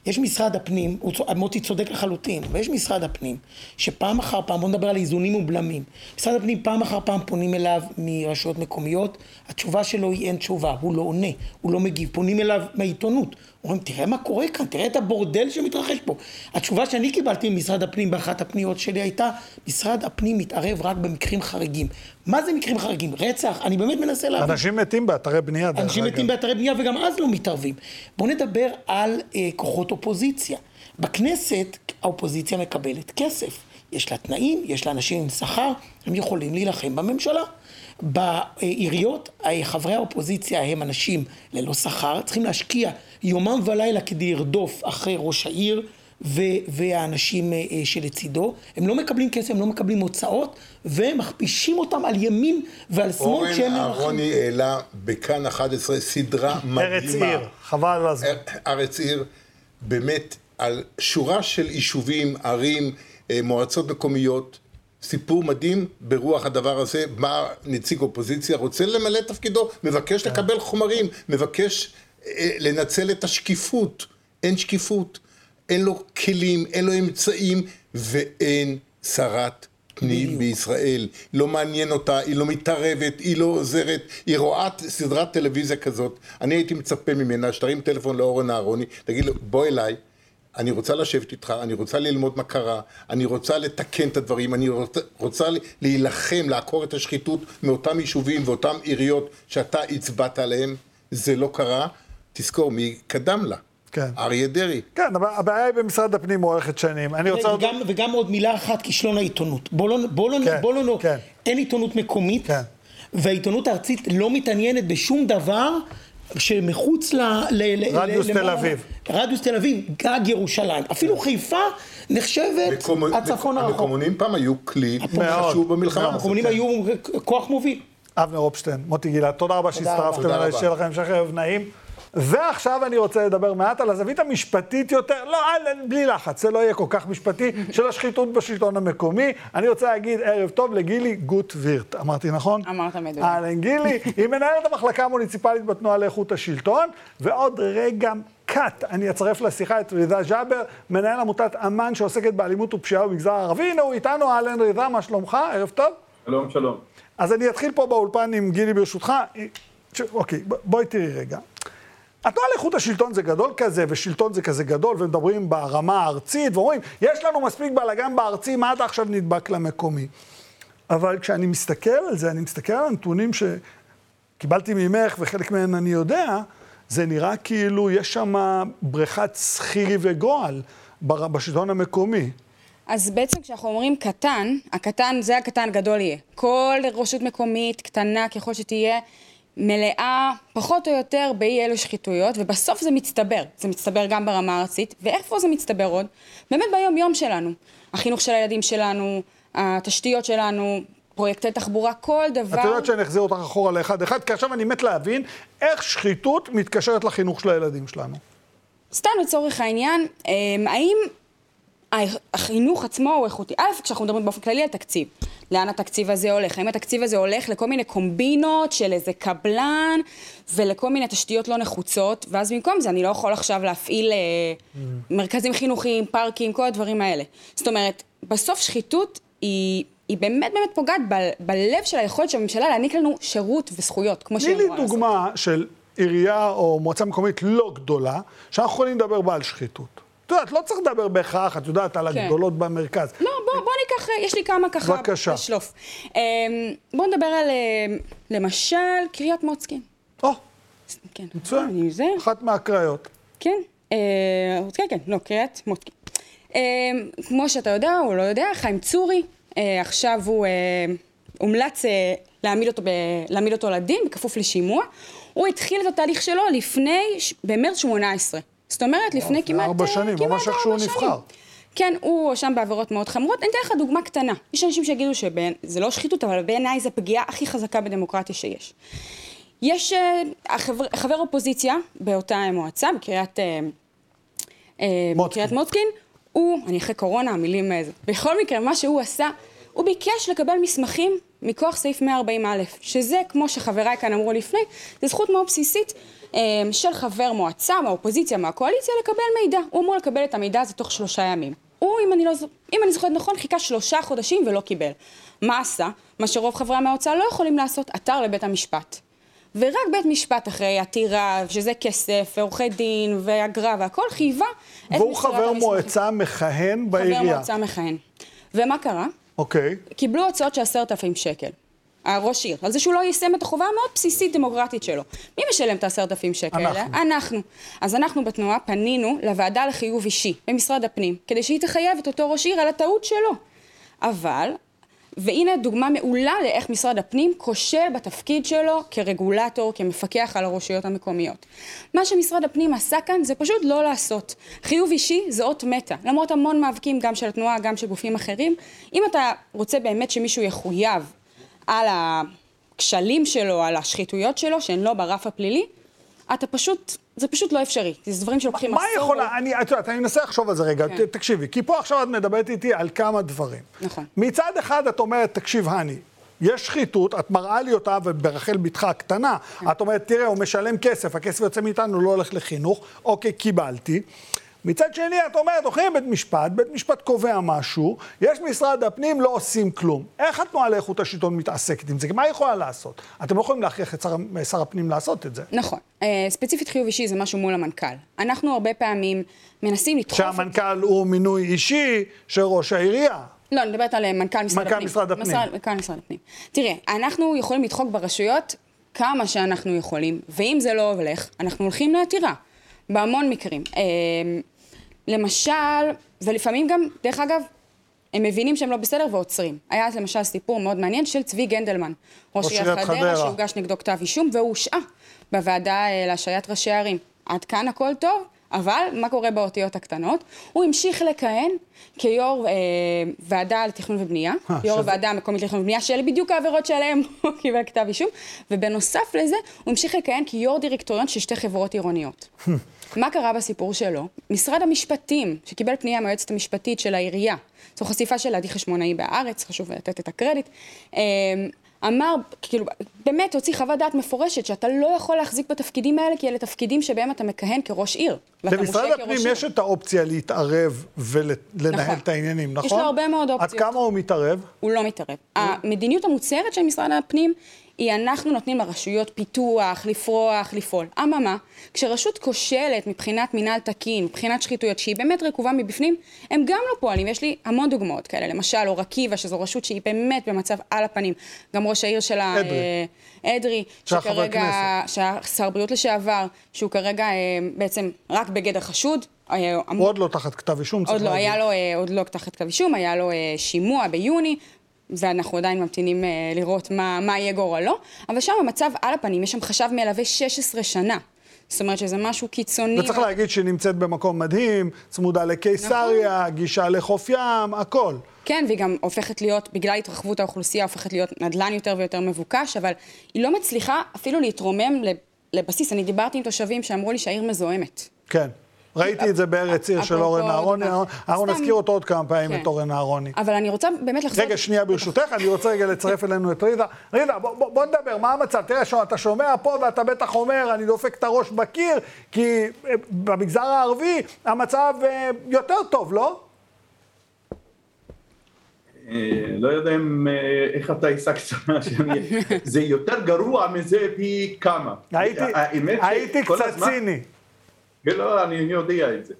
יש משרד הפנים, מוטי צודק לחלוטין, ויש משרד הפנים, שפעם אחר פעם, בוא נדבר על איזונים ובלמים, משרד הפנים פעם אחר פעם פונים אליו מרשויות מקומיות, התשובה שלו היא אין תשובה, הוא לא עונה, הוא לא מגיב, פונים אליו מהעיתונות, אומרים תראה מה קורה כאן, תראה את הבורדל שמתרחש פה. התשובה שאני קיבלתי ממשרד הפנים באחת הפניות שלי הייתה, משרד הפנים מתערב רק במקרים חריגים. מה זה מקרים חריגים? רצח? אני באמת מנסה להבין. אנשים מתים באתרי בנייה. אנשים מתים באתרי בנייה וגם אז לא מתערבים. בואו נדבר על אה, כוחות אופוזיציה. בכנסת האופוזיציה מקבלת כסף. יש לה תנאים, יש לה אנשים עם שכר, הם יכולים להילחם בממשלה. בעיריות, חברי האופוזיציה הם אנשים ללא שכר, צריכים להשקיע יומם ולילה כדי לרדוף אחרי ראש העיר והאנשים אה, שלצידו. הם לא מקבלים כסף, הם לא מקבלים הוצאות, ומכפישים אותם על ימין ועל שמאל כשהם... אורן אהרוני העלה בכאן 11 סדרה מדהימה. ארץ עיר, חבל על הזמן. ארץ עיר, באמת, על שורה של יישובים, ערים, אה, מועצות מקומיות. סיפור מדהים ברוח הדבר הזה, בא נציג אופוזיציה, רוצה למלא את תפקידו, מבקש כן. לקבל חומרים, מבקש אה, לנצל את השקיפות, אין שקיפות. אין לו כלים, אין לו אמצעים, ואין שרת פנים בישראל. לא מעניין אותה, היא לא מתערבת, היא לא עוזרת, היא רואה סדרת טלוויזיה כזאת. אני הייתי מצפה ממנה שתרים טלפון לאורן אהרוני, תגיד לו, בוא אליי. אני רוצה לשבת איתך, אני רוצה ללמוד מה קרה, אני רוצה לתקן את הדברים, אני רוצה, רוצה להילחם, לעקור את השחיתות מאותם יישובים ואותם עיריות שאתה הצבעת עליהם, זה לא קרה. תזכור, מי קדם לה? כן. אריה דרעי. כן, אבל הבעיה היא במשרד הפנים אורכת שנים. אני רוצה... וגם, וגם עוד מילה אחת, כישלון העיתונות. בוא לא... בוא לא... כן, בוא לא... כן. אין עיתונות מקומית, כן. והעיתונות הארצית לא מתעניינת בשום דבר שמחוץ ל... ל- ל- רדיוס ל- תל אביב. רדיוס תל אביב, גג ירושלים. אפילו חיפה נחשבת מקומ- הצפון הרחוק. המקומונים פעם היו כלי מאוד, חשוב במלחמה. המקומונים היו כוח מוביל. אבנר אופשטיין, מוטי גילת, תודה רבה שהצטרפתם תודה אליי, רבה. שיהיה לכם המשך ערב נעים. ועכשיו אני רוצה לדבר מעט על הזווית המשפטית יותר, לא, אל- בלי לחץ, זה לא יהיה כל כך משפטי, של השחיתות בשלטון המקומי. אני רוצה להגיד ערב טוב לגילי גוט וירט, אמרתי נכון? אמרת מדויק. אהלן גילי, היא מנהלת המחלקה המוניציפלית בתנועה לאיכות השלטון, ועוד רגע קאט, אני אצרף לשיחה את ריזה ג'אבר, מנהל עמותת אמ"ן שעוסקת באלימות ופשיעה במגזר הערבי. הנה הוא איתנו, אהלן ריזה, מה שלומך? ערב טוב. שלום, שלום. אז אני אתחיל פה באולפן עם גילי ברשותך. ש- אוקיי, ב- בואי תראי רגע. התנועה לאיכות השלטון זה גדול כזה, ושלטון זה כזה גדול, ומדברים ברמה הארצית, ואומרים, יש לנו מספיק בלאגן בארצי, מה אתה עכשיו נדבק למקומי? אבל כשאני מסתכל על זה, אני מסתכל על הנתונים שקיבלתי ממך, וחלק מהם אני יודע, זה נראה כאילו יש שם בריכת סחירי וגועל בשלטון המקומי. אז בעצם כשאנחנו אומרים קטן, הקטן זה הקטן גדול יהיה. כל רשות מקומית, קטנה ככל שתהיה, מלאה פחות או יותר באי אלו שחיתויות, ובסוף זה מצטבר. זה מצטבר גם ברמה הארצית, ואיפה זה מצטבר עוד? באמת ביום יום שלנו. החינוך של הילדים שלנו, התשתיות שלנו, פרויקטי תחבורה, כל דבר. את יודעת שאני אחזיר אותך אחורה לאחד-אחד, כי עכשיו אני מת להבין איך שחיתות מתקשרת לחינוך של הילדים שלנו. סתם לצורך העניין, אמ, האם החינוך עצמו הוא איכותי? א', כשאנחנו מדברים באופן כללי על תקציב, לאן התקציב הזה הולך? האם התקציב הזה הולך לכל מיני קומבינות של איזה קבלן ולכל מיני תשתיות לא נחוצות, ואז במקום זה אני לא יכול עכשיו להפעיל אה, מרכזים חינוכיים, פארקים, כל הדברים האלה. זאת אומרת, בסוף שחיתות היא... היא באמת באמת פוגעת ב- בלב של היכולת של הממשלה להעניק לנו שירות וזכויות, כמו תני שהיא לי אמורה לעשות. דוגמה של עירייה או מועצה מקומית לא גדולה, שאנחנו יכולים לדבר בה על שחיתות. יודעת, לא צריך לדבר בהכרח, את יודעת, על כן. הגדולות במרכז. לא, בוא, בוא ניקח, יש לי כמה ככה... בבקשה. בשלוף. אמ, בוא נדבר על, אמ, למשל, קריית מוצקין. או, כן. מצוין. אחת מהקריות. כן. אה, כן, כן, לא, קריית מוצקין. אמ, כמו שאתה יודע, או לא יודע, חיים צורי, אה, עכשיו הוא אה, הומלץ אה, להעמיד אותו, ב, להעמיד אותו לדין, בכפוף לשימוע. הוא התחיל את התהליך שלו לפני, במרץ 18. זאת אומרת, לפני כמעט... ארבע אה, שנים, כמעט ממש איך שהוא נבחר. כן, הוא הואשם בעבירות מאוד חמורות. אני אתן לך דוגמה קטנה. יש אנשים שיגידו שזה לא שחיתות, אבל בעיניי זו הפגיעה הכי חזקה בדמוקרטיה שיש. יש אה, החבר, חבר אופוזיציה באותה מועצה, בקריית, אה. בקריית מוצקין, הוא, אני אחרי קורונה, המילים... בכל מקרה, מה שהוא עשה, הוא ביקש לקבל מסמכים מכוח סעיף 140א, שזה, כמו שחבריי כאן אמרו לפני, זו זכות מאוד בסיסית אה, של חבר מועצה, מהאופוזיציה, מהקואליציה, לקבל מידע. הוא אמור לקבל את המידע הזה תוך שלושה ימים. הוא, אם אני, לא, אם אני זוכרת נכון, חיכה שלושה חודשים ולא קיבל. מה עשה? מה שרוב חברי המועצה לא יכולים לעשות, עתר לבית המשפט. ורק בית משפט אחרי עתירה, שזה כסף, ועורכי דין, ואגרה והכל, חייבה את והוא מסירת חבר המסמכים. מועצה מכהן חבר בעירייה. מועצה מכהן. ומה קרה? אוקיי. קיבלו הוצאות של עשרת אלפים שקל. הראש עיר, על זה שהוא לא יישם את החובה המאוד בסיסית דמוקרטית שלו. מי משלם את העשרת אלפים שקל האלה? אנחנו. אנחנו. אז אנחנו בתנועה פנינו לוועדה לחיוב אישי במשרד הפנים, כדי שהיא תחייב את אותו ראש עיר על הטעות שלו. אבל, והנה דוגמה מעולה לאיך משרד הפנים כושל בתפקיד שלו כרגולטור, כמפקח על הרשויות המקומיות. מה שמשרד הפנים עשה כאן זה פשוט לא לעשות. חיוב אישי זה אות מתה, למרות המון מאבקים גם של התנועה, גם של גופים אחרים. אם אתה רוצה באמת שמישהו יחויב על הכשלים שלו, על השחיתויות שלו, שהן לא ברף הפלילי, אתה פשוט, זה פשוט לא אפשרי. זה דברים שלוקחים מה עשור. יכולה, אני, את יודעת, אני מנסה לחשוב על זה רגע, כן. ת- תקשיבי, כי פה עכשיו את מדברת איתי על כמה דברים. נכון. מצד אחד את אומרת, תקשיב, הני, יש שחיתות, את מראה לי אותה, וברחל בתך הקטנה, כן. את אומרת, תראה, הוא משלם כסף, הכסף יוצא מאיתנו, לא הולך לחינוך, אוקיי, קיבלתי. מצד שני, את אומרת, הולכים לבית משפט, בית משפט קובע משהו, יש משרד הפנים, לא עושים כלום. איך התנועה לאיכות השלטון מתעסקת עם זה? מה היא יכולה לעשות? אתם לא יכולים להכריח את שר, שר הפנים לעשות את זה. נכון. Uh, ספציפית חיוב אישי זה משהו מול המנכ"ל. אנחנו הרבה פעמים מנסים לדחוף... שהמנכ"ל הוא מינוי אישי של ראש העירייה. לא, אני מדברת על מנכ"ל משרד מנכ"ל הפנים. משרד הפנים. משרד, מנכ"ל משרד הפנים. תראה, אנחנו יכולים לדחוק ברשויות כמה שאנחנו יכולים, ואם זה לא הולך, אנחנו הולכים לעתירה. בהמון מקרים. למשל, ולפעמים גם, דרך אגב, הם מבינים שהם לא בסדר ועוצרים. היה למשל סיפור מאוד מעניין של צבי גנדלמן, ראש עיריית חדרה, שהוגש נגדו כתב אישום, והוא הושעה בוועדה אה, להשעיית ראשי ערים. עד כאן הכל טוב, אבל מה קורה באותיות הקטנות? הוא המשיך לכהן כיו"ר אה, ועדה לתכנון ובנייה, אה, יו"ר שזה- הוועדה המקומית לתכנון ובנייה, שאלה בדיוק העבירות שעליהן הוא קיבל כתב אישום, ובנוסף לזה, הוא המשיך לכהן כיו"ר דירקטוריון של שתי חברות עירוניות. מה קרה בסיפור שלו? משרד המשפטים, שקיבל פנייה מהיועצת המשפטית של העירייה, זו חשיפה של עדי חשמונאי בהארץ, חשוב לתת את הקרדיט, אה, אמר, כאילו, באמת הוציא חוות דעת מפורשת שאתה לא יכול להחזיק בתפקידים האלה, כי אלה תפקידים שבהם אתה מכהן כראש עיר. למשרד הפנים. יש את האופציה להתערב ולנהל נכון. את העניינים, נכון? יש לו הרבה מאוד עד אופציות. כמה הוא מתערב? הוא לא מתערב. המדיניות המוצהרת של משרד הפנים היא אנחנו נותנים לרשויות פיתוח, לפרוח, לפעול. אממה, כשרשות כושלת מבחינת מינהל תקין, מבחינת שחיתויות, שהיא באמת רקובה מבפנים, הם גם לא פועלים. יש לי המון דוגמאות כאלה. למשל, אור עקיבא, שזו רשות שהיא באמת במצב על הפנים. גם ראש העיר שלה, אדרי. אה, אדרי, שכרגע. שהיה שר בריאות לשעבר, שהוא כרגע אה, בעצם רק בגדר חשוד. אה, אמור- הוא עוד לא תחת כתב אישום, צריך עוד לא, להגיד. היה לו, אה, עוד לא תחת כתב אישום, היה לו אה, שימוע ביוני, ואנחנו עדיין ממתינים אה, לראות מה, מה יהיה גורלו, אבל שם המצב על הפנים, יש שם חשב מלווה 16 שנה. זאת אומרת שזה משהו קיצוני. וצריך ו- להגיד שהיא נמצאת במקום מדהים, צמודה לקיסריה, נכון. גישה לחוף ים, הכל. כן, והיא גם הופכת להיות, בגלל התרחבות האוכלוסייה, הופכת להיות נדל"ן יותר ויותר מבוקש, אבל היא לא מצליחה אפילו להתרומם לב- לבסיס. אני דיברתי עם תושבים שאמרו לי שהעיר מזוהמת. כן. ראיתי את זה בארץ עיר של אורן אהרוני. אנחנו נזכיר אותו עוד כמה פעמים, כן. את אורן אהרוני. אבל אני רוצה באמת לחזור... רגע, שנייה ברשותך, אני רוצה רגע לצרף אלינו את רידה. רידה, בוא, נדבר, מה המצב? תראה, אתה שומע פה ואתה בטח אומר, אני דופק את הראש בקיר, כי אה, במגזר הערבי המצב אה, יותר טוב, לא? אה, לא יודע אם, איך אתה השגת שאני... זה יותר גרוע מזה פי כמה. הייתי, קצת הזמן- ציני. לא, אני יודע את זה.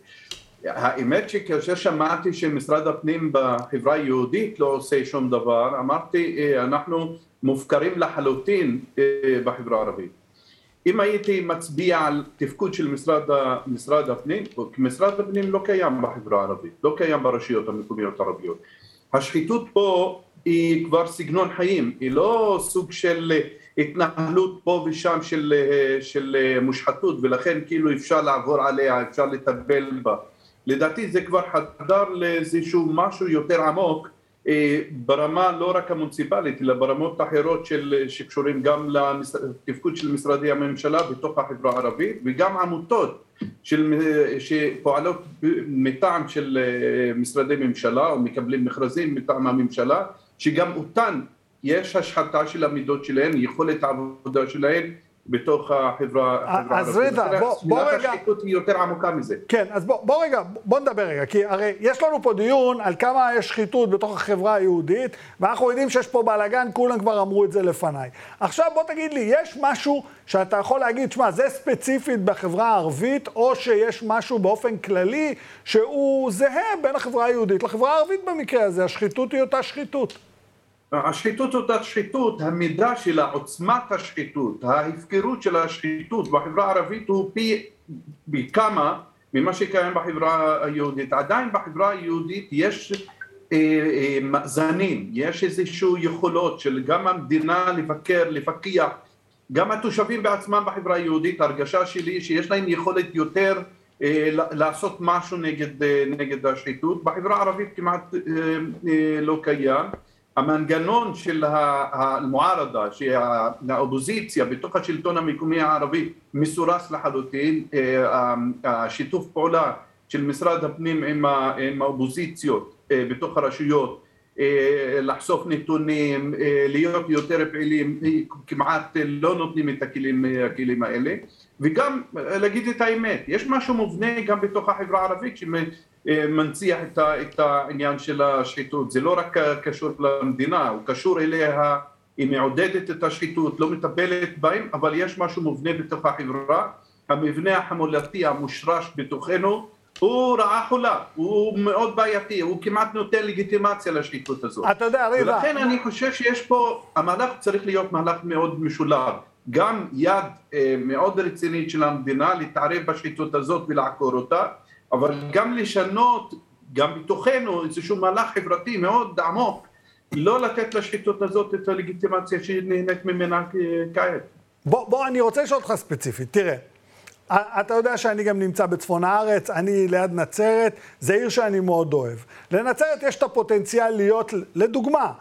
האמת שכאשר שמעתי שמשרד הפנים בחברה היהודית לא עושה שום דבר, אמרתי, אה, אנחנו מופקרים לחלוטין אה, בחברה הערבית. אם הייתי מצביע על תפקוד של משרד, משרד הפנים, משרד הפנים לא קיים בחברה הערבית, לא קיים ברשויות המקומיות הערביות. השחיתות פה היא כבר סגנון חיים, היא לא סוג של התנהלות פה ושם של, של מושחתות ולכן כאילו אפשר לעבור עליה, אפשר לטפל בה. לדעתי זה כבר חדר לאיזשהו משהו יותר עמוק אה, ברמה לא רק המוניציפלית אלא ברמות אחרות של, שקשורים גם לתפקוד של משרדי הממשלה בתוך החברה הערבית וגם עמותות של, שפועלות מטעם של אה, משרדי ממשלה או מקבלים מכרזים מטעם הממשלה שגם אותן יש השחתה של המידות שלהן, יכולת העבודה שלהן בתוך החברה אז הערבית. רגע, לכן בוא- בוא רגע- השחיתות היא יותר עמוקה מזה. כן, אז בוא, בוא רגע, בוא נדבר רגע, כי הרי יש לנו פה דיון על כמה יש שחיתות בתוך החברה היהודית, ואנחנו יודעים שיש פה בלאגן, כולם כבר אמרו את זה לפניי. עכשיו בוא תגיד לי, יש משהו שאתה יכול להגיד, שמע, זה ספציפית בחברה הערבית, או שיש משהו באופן כללי שהוא זהה בין החברה היהודית לחברה הערבית במקרה הזה, השחיתות היא אותה שחיתות. השחיתות אותה שחיתות, המידה שלה, עוצמת השחיתות, ההפקרות של השחיתות בחברה הערבית הוא פי, פי כמה ממה שקיים בחברה היהודית. עדיין בחברה היהודית יש אה, אה, מאזנים, יש איזשהו יכולות של גם המדינה לבקר, לפקח, גם התושבים בעצמם בחברה היהודית, הרגשה שלי שיש להם יכולת יותר אה, לעשות משהו נגד, אה, נגד השחיתות, בחברה הערבית כמעט אה, אה, לא קיים. המנגנון של המוערדה, שהאופוזיציה בתוך השלטון המקומי הערבי מסורס לחלוטין, אה, השיתוף פעולה של משרד הפנים עם האופוזיציות אה, בתוך הרשויות לחשוף נתונים, להיות יותר פעילים, כמעט לא נותנים את הכלים, הכלים האלה. וגם להגיד את האמת, יש משהו מובנה גם בתוך החברה הערבית שמנציח את העניין של השחיתות, זה לא רק קשור למדינה, הוא קשור אליה, היא מעודדת את השחיתות, לא מטפלת בהם, אבל יש משהו מובנה בתוך החברה, המבנה החמולתי המושרש בתוכנו הוא רעה חולה, הוא מאוד בעייתי, הוא כמעט נותן לגיטימציה לשחיתות הזאת. אתה יודע, ריבה... ולכן אני חושב שיש פה, המהלך צריך להיות מהלך מאוד משולב. גם יד אה, מאוד רצינית של המדינה להתערב בשחיתות הזאת ולעקור אותה, אבל גם לשנות, גם בתוכנו, איזשהו מהלך חברתי מאוד עמוק, לא לתת לשחיתות הזאת את הלגיטימציה שהיא נהנית ממנה כעת. בוא, בוא, אני רוצה לשאול אותך ספציפית, תראה. אתה יודע שאני גם נמצא בצפון הארץ, אני ליד נצרת, זה עיר שאני מאוד אוהב. לנצרת יש את הפוטנציאל להיות, לדוגמה,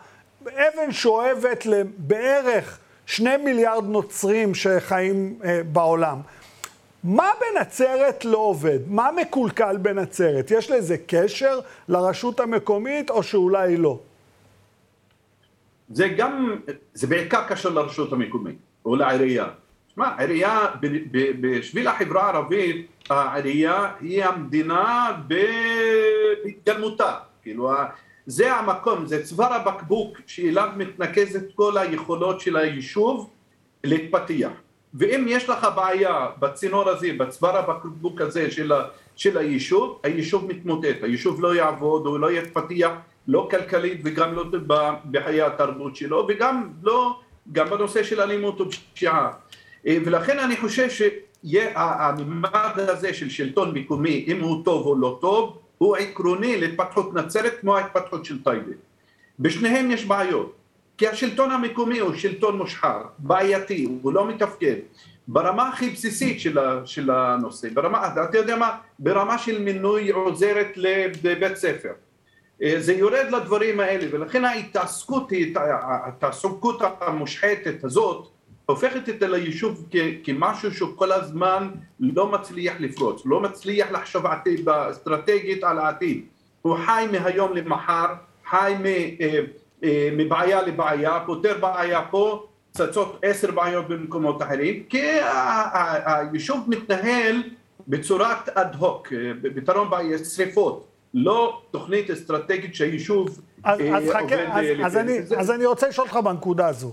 אבן שואבת לבערך שני מיליארד נוצרים שחיים אה, בעולם. מה בנצרת לא עובד? מה מקולקל בנצרת? יש לזה קשר לרשות המקומית או שאולי לא? זה גם, זה בעיקר קשר לרשות המקומית או לעירייה. שמע, עירייה, בשביל החברה הערבית, העירייה היא המדינה בהתגלמותה. כאילו, זה המקום, זה צוואר הבקבוק שאליו מתנקזת כל היכולות של היישוב להתפתח. ואם יש לך בעיה בצינור הזה, בצוואר הבקבוק הזה של, ה, של היישוב, היישוב מתמוטט, היישוב לא יעבוד, הוא לא יתפתח, לא כלכלית וגם לא בחיי התרבות שלו, וגם לא, גם בנושא של אלימות ופשיעה. אה, ולכן אני חושב שהמימד הזה של שלטון מקומי, אם הוא טוב או לא טוב, הוא עקרוני להתפתחות נצרת כמו ההתפתחות של טייבה. בשניהם יש בעיות, כי השלטון המקומי הוא שלטון מושחר, בעייתי, הוא לא מתפקד. ברמה הכי בסיסית של, של הנושא, ברמה, אתה יודע מה, ברמה של מינוי עוזרת לבית ספר. אה, זה יורד לדברים האלה, ולכן ההתעסקות, ההתעסקות המושחתת הזאת, הופכת את היישוב כמשהו שכל הזמן לא מצליח לפרוץ, לא מצליח לחשוב עתיד, אסטרטגית על העתיד. הוא חי מהיום למחר, חי אה, אה, מבעיה לבעיה, פותר בעיה פה, צצות עשר בעיות במקומות אחרים, כי היישוב מתנהל בצורת אד הוק, אה, בפתרון בעיה שריפות, לא תוכנית אסטרטגית שהיישוב אז, אז עובד... חכה, אז, אז, אני, אז אני רוצה לשאול אותך בנקודה הזו.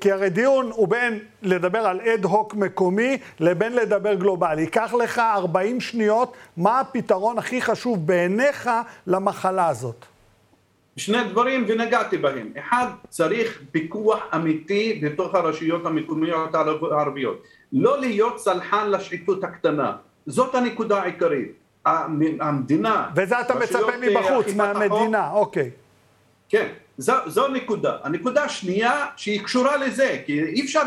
כי הרי דיון הוא בין לדבר על אד הוק מקומי לבין לדבר גלובלי. ייקח לך 40 שניות, מה הפתרון הכי חשוב בעיניך למחלה הזאת? שני דברים ונגעתי בהם. אחד, צריך פיקוח אמיתי בתוך הרשויות המקומיות הערביות. לא להיות סלחן לשחיתות הקטנה. זאת הנקודה העיקרית. המדינה... וזה אתה מצפה מבחוץ, מהמדינה, אוקיי. כן. זו, זו נקודה. הנקודה השנייה שהיא קשורה לזה, כי אי אפשר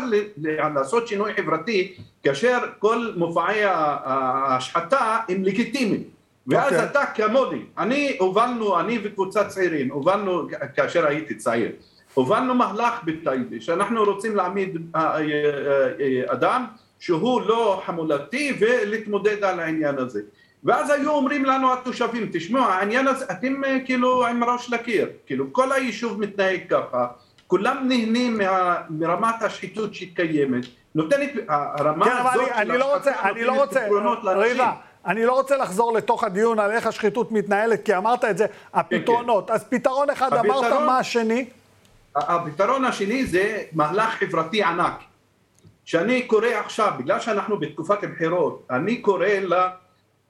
לעשות שינוי חברתי כאשר כל מופעי ההשחתה הם לגיטימיים. ואז okay. אוקיי. אתה כמוני, אני הובלנו, אני וקבוצת צעירים, הובלנו כאשר הייתי צעיר, הובלנו מהלך בטייבה שאנחנו רוצים להעמיד אה, אה, אה, אדם שהוא לא חמולתי ולהתמודד על העניין הזה. ואז היו אומרים לנו התושבים, תשמעו, העניין הזה, אתם כאילו עם ראש לקיר, כאילו כל היישוב מתנהג ככה, כולם נהנים מה, מרמת השחיתות שקיימת, נותנת, הרמה כן, הזאת אני, אני לא רוצה, אני לא רוצה, ריבה, אני לא רוצה לחזור לתוך הדיון על איך השחיתות מתנהלת, כי אמרת את זה, הפתרונות. כן, כן. אז פתרון אחד, הפתרון, אמרת מה השני? הפתרון השני זה מהלך חברתי ענק. שאני קורא עכשיו, בגלל שאנחנו בתקופת בחירות, אני קורא.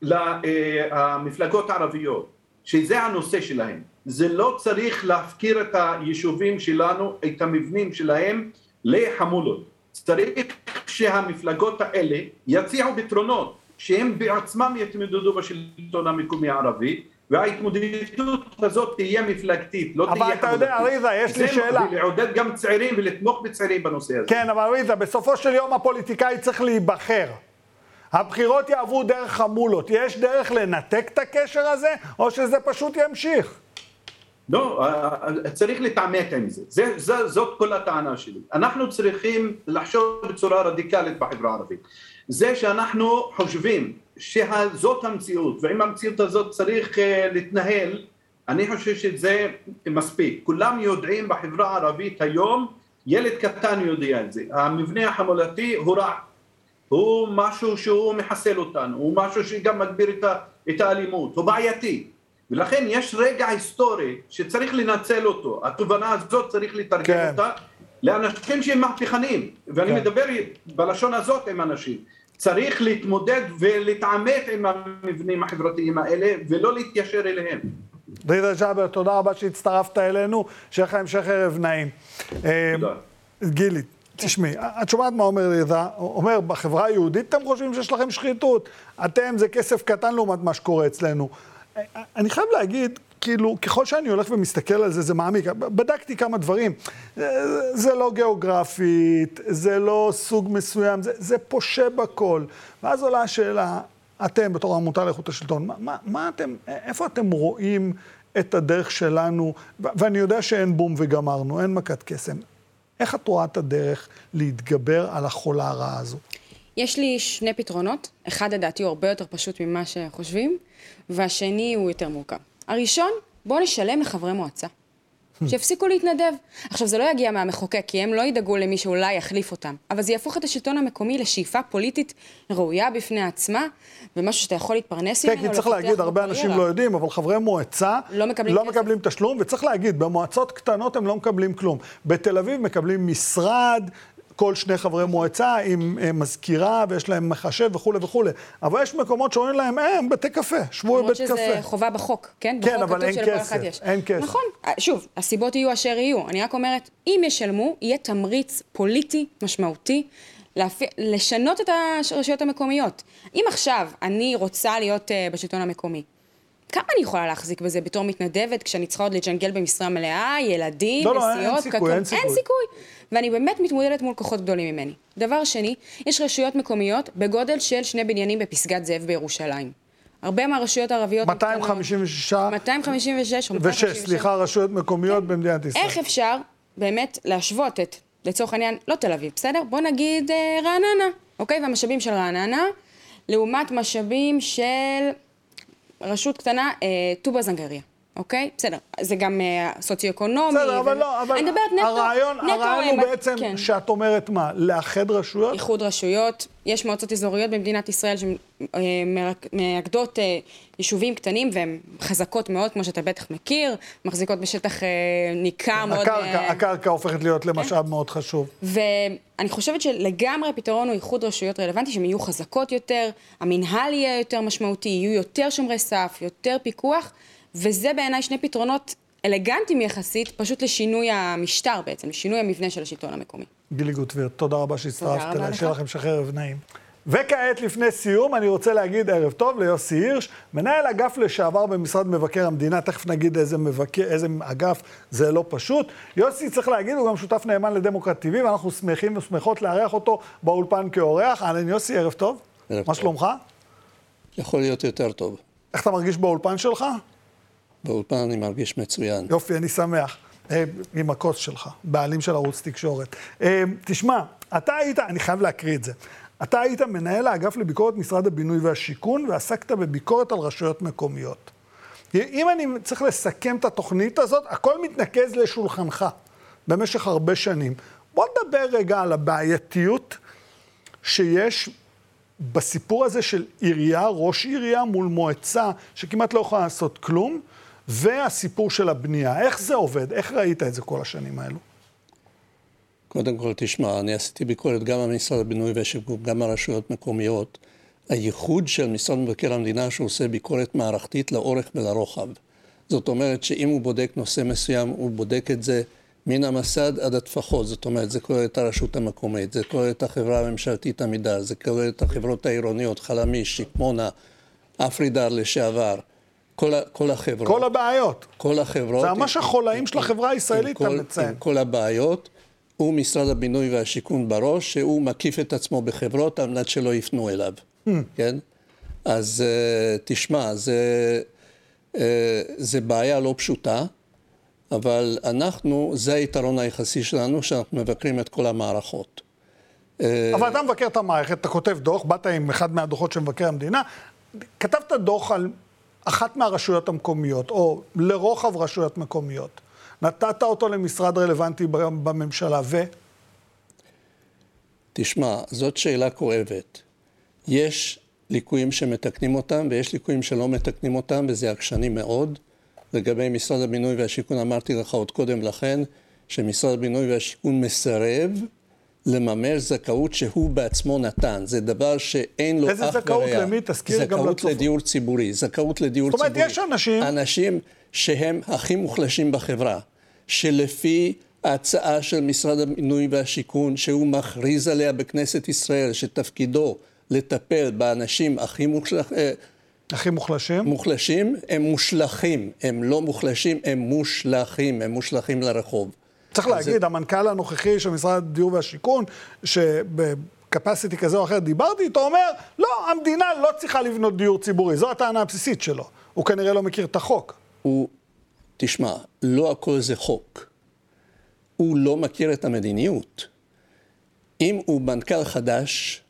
למפלגות הערביות, שזה הנושא שלהם. זה לא צריך להפקיר את היישובים שלנו, את המבנים שלהם, לחמולות. צריך שהמפלגות האלה יציעו פתרונות שהם בעצמם יתמודדו בשלטון המקומי הערבי וההתמודדות הזאת תהיה מפלגתית, לא תהיה... אבל אתה יודע, ריזה, יש לי שאלה. ולעודד גם צעירים ולתמוך בצעירים בנושא הזה. כן, אבל ריזה, בסופו של יום הפוליטיקאי צריך להיבחר. הבחירות יעברו דרך חמולות. יש דרך לנתק את הקשר הזה, או שזה פשוט ימשיך? לא, אה, אה, צריך להתעמת עם זה. זה, זה. זאת כל הטענה שלי. אנחנו צריכים לחשוב בצורה רדיקלית בחברה הערבית. זה שאנחנו חושבים שזאת המציאות, ועם המציאות הזאת צריך uh, להתנהל, אני חושב שזה מספיק. כולם יודעים בחברה הערבית היום, ילד קטן יודע את זה. המבנה החמולתי הוא רע. הוא משהו שהוא מחסל אותנו, הוא משהו שגם מגביר את האלימות, הוא בעייתי. ולכן יש רגע היסטורי שצריך לנצל אותו. התובנה הזאת צריך לתרגם כן. אותה לאנשים שהם מהפכנים. ואני כן. מדבר בלשון הזאת עם אנשים. צריך להתמודד ולהתעמת עם המבנים החברתיים האלה ולא להתיישר אליהם. רידה ג'אבר, תודה רבה שהצטרפת אלינו, שיהיה לך המשך ערב נעים. תודה. אה, גילי, תשמעי, את שומעת מה אומר רידה? אומר, בחברה היהודית אתם חושבים שיש לכם שחיתות? אתם זה כסף קטן לעומת מה שקורה אצלנו. אה, אני חייב להגיד, כאילו, ככל שאני הולך ומסתכל על זה, זה מעמיק. בדקתי כמה דברים. זה לא גיאוגרפית, זה לא סוג מסוים, זה, זה פושה בכל. ואז עולה השאלה, אתם, בתור העמותה לאיכות השלטון, מה, מה, מה אתם, איפה אתם רואים את הדרך שלנו? ואני יודע שאין בום וגמרנו, אין מכת קסם. איך את רואה את הדרך להתגבר על החולה הרעה הזו? יש לי שני פתרונות. אחד, לדעתי, הוא הרבה יותר פשוט ממה שחושבים, והשני הוא יותר מורכב. הראשון, בואו נשלם לחברי מועצה. שיפסיקו להתנדב. עכשיו, זה לא יגיע מהמחוקק, כי הם לא ידאגו למי שאולי יחליף אותם, אבל זה יהפוך את השלטון המקומי לשאיפה פוליטית ראויה בפני עצמה, ומשהו שאתה יכול להתפרנס ממנו. כן, כי צריך להגיד, הרבה אנשים לא יודעים, אבל חברי מועצה לא מקבלים, לא מקבלים תשלום, וצריך להגיד, במועצות קטנות הם לא מקבלים כלום. בתל אביב מקבלים משרד, כל שני חברי מועצה עם אה, מזכירה ויש להם מחשב וכולי וכולי. אבל יש מקומות שאומרים להם, אה, בתי קפה, שבו בבית קפה. למרות שזה חובה בחוק, כן? כן, אבל אין כסף, אין כסף. נכון, אה, שוב, הסיבות יהיו אשר יהיו. אני רק אומרת, אם ישלמו, יהיה תמריץ פוליטי משמעותי. להפ... לשנות את הרשויות המקומיות. אם עכשיו אני רוצה להיות uh, בשלטון המקומי, כמה אני יכולה להחזיק בזה בתור מתנדבת, כשאני צריכה עוד לג'נגל במשרה מלאה, ילדים, לא, נסיעות, לא, אין סיכוי, אין סיכוי. אין סיכוי. ואני באמת מתמודדת מול כוחות גדולים ממני. דבר שני, יש רשויות מקומיות בגודל של שני בניינים בפסגת זאב בירושלים. הרבה מהרשויות הערביות... 256... 256 או 256. סליחה, רשויות מקומיות במדינת ישראל. איך אפשר באמת להשוות את, לצורך העניין, לא תל אביב, בסדר? בוא נגיד אה, רעננה, אוקיי? והמשאבים של רעננה, לעומת משאבים של רשות קטנה, אה, טובא זנגריה. אוקיי? בסדר. זה גם uh, סוציו-אקונומי. בסדר, אבל לא, אבל אני מדברת נטו, הרעיון, נטו... הרעיון הוא בעצם כן. שאת אומרת מה, לאחד רשויות? איחוד רשויות. יש מועצות אזוריות במדינת ישראל שמאגדות uh, יישובים קטנים והן חזקות מאוד, כמו שאתה בטח מכיר, מחזיקות בשטח uh, ניכר מאוד... הקרקע, uh, הקרקע הופכת להיות למשאב כן. מאוד חשוב. ואני חושבת שלגמרי הפתרון הוא איחוד רשויות רלוונטי, שהן יהיו חזקות יותר, המינהל יהיה יותר משמעותי, יהיו יותר שומרי סף, יותר פיקוח. וזה בעיניי שני פתרונות אלגנטיים יחסית, פשוט לשינוי המשטר בעצם, לשינוי המבנה של השלטון המקומי. גילי גוטביר, תודה רבה שהצטרפת אליי, שיהיה לכם שחרר ערב נעים. וכעת, לפני סיום, אני רוצה להגיד ערב טוב ליוסי הירש, מנהל אגף לשעבר במשרד מבקר המדינה, תכף נגיד איזה, מבקר, איזה אגף, זה לא פשוט. יוסי, צריך להגיד, הוא גם שותף נאמן לדמוקרט TV, ואנחנו שמחים ושמחות לארח אותו באולפן כאורח. אהלן יוסי, ערב טוב. ערב מה טוב. שלומך? יכול להיות יותר טוב. איך אתה מרגיש באולפן שלך? באולפן אני מרגיש מצוין. יופי, אני שמח. אה, עם הכוס שלך, בעלים של ערוץ תקשורת. אה, תשמע, אתה היית, אני חייב להקריא את זה. אתה היית מנהל האגף לביקורת משרד הבינוי והשיכון, ועסקת בביקורת על רשויות מקומיות. אם אני צריך לסכם את התוכנית הזאת, הכל מתנקז לשולחנך במשך הרבה שנים. בוא נדבר רגע על הבעייתיות שיש בסיפור הזה של עירייה, ראש עירייה מול מועצה, שכמעט לא יכולה לעשות כלום, והסיפור של הבנייה. איך זה עובד? איך ראית את זה כל השנים האלו? קודם כל, תשמע, אני עשיתי ביקורת גם על משרד הבינוי והשיכון, גם על רשויות מקומיות. הייחוד של משרד מבקר המדינה שהוא עושה ביקורת מערכתית לאורך ולרוחב. זאת אומרת שאם הוא בודק נושא מסוים, הוא בודק את זה מן המסד עד הטפחות. זאת אומרת, זה כולל את הרשות המקומית, זה כולל את החברה הממשלתית עמידר, זה כולל את החברות העירוניות, חלמיש, שקמונה, אפרידר לשעבר. כל, כל החברות. כל הבעיות. כל החברות. זה ממש החולאים של החברה הישראלית, אתה מציין. עם כל הבעיות, הוא משרד הבינוי והשיכון בראש, שהוא מקיף את עצמו בחברות על מנת שלא יפנו אליו, hmm. כן? אז uh, תשמע, זה, uh, זה בעיה לא פשוטה, אבל אנחנו, זה היתרון היחסי שלנו, שאנחנו מבקרים את כל המערכות. אה, אבל אתה מבקר את המערכת, אתה כותב דוח, באת עם אחד מהדוחות של מבקר המדינה, כתבת דוח על אחת מהרשויות המקומיות, או לרוחב רשויות מקומיות. נתת אותו למשרד רלוונטי בממשלה, ו... תשמע, זאת שאלה כואבת. יש ליקויים שמתקנים אותם ויש ליקויים שלא מתקנים אותם וזה עקשני מאוד. לגבי משרד הבינוי והשיכון אמרתי לך עוד קודם לכן שמשרד הבינוי והשיכון מסרב לממש זכאות שהוא בעצמו נתן. זה דבר שאין לו אח ורע. איזה זכאות למי? תזכיר גם לצופות. זכאות לדיור ציבורי. זכאות לדיור ציבורי. זאת אומרת, יש אנשים... אנשים שהם הכי מוחלשים בחברה, שלפי ההצעה של משרד הבינוי והשיכון, שהוא מכריז עליה בכנסת ישראל, שתפקידו לטפל באנשים הכי מוחלשים, אה, הכי מוחלשים? מוחלשים, הם מושלכים, הם לא מוחלשים, הם מושלכים, הם מושלכים לרחוב. צריך להגיד, זה... המנכ"ל הנוכחי של משרד הדיור והשיכון, שבקפסיטי כזה או אחר דיברתי איתו, אומר, לא, המדינה לא צריכה לבנות דיור ציבורי, זו הטענה הבסיסית שלו. הוא כנראה לא מכיר את החוק. הוא, תשמע, לא הכל זה חוק. הוא לא מכיר את המדיניות. אם הוא מנכ"ל חדש,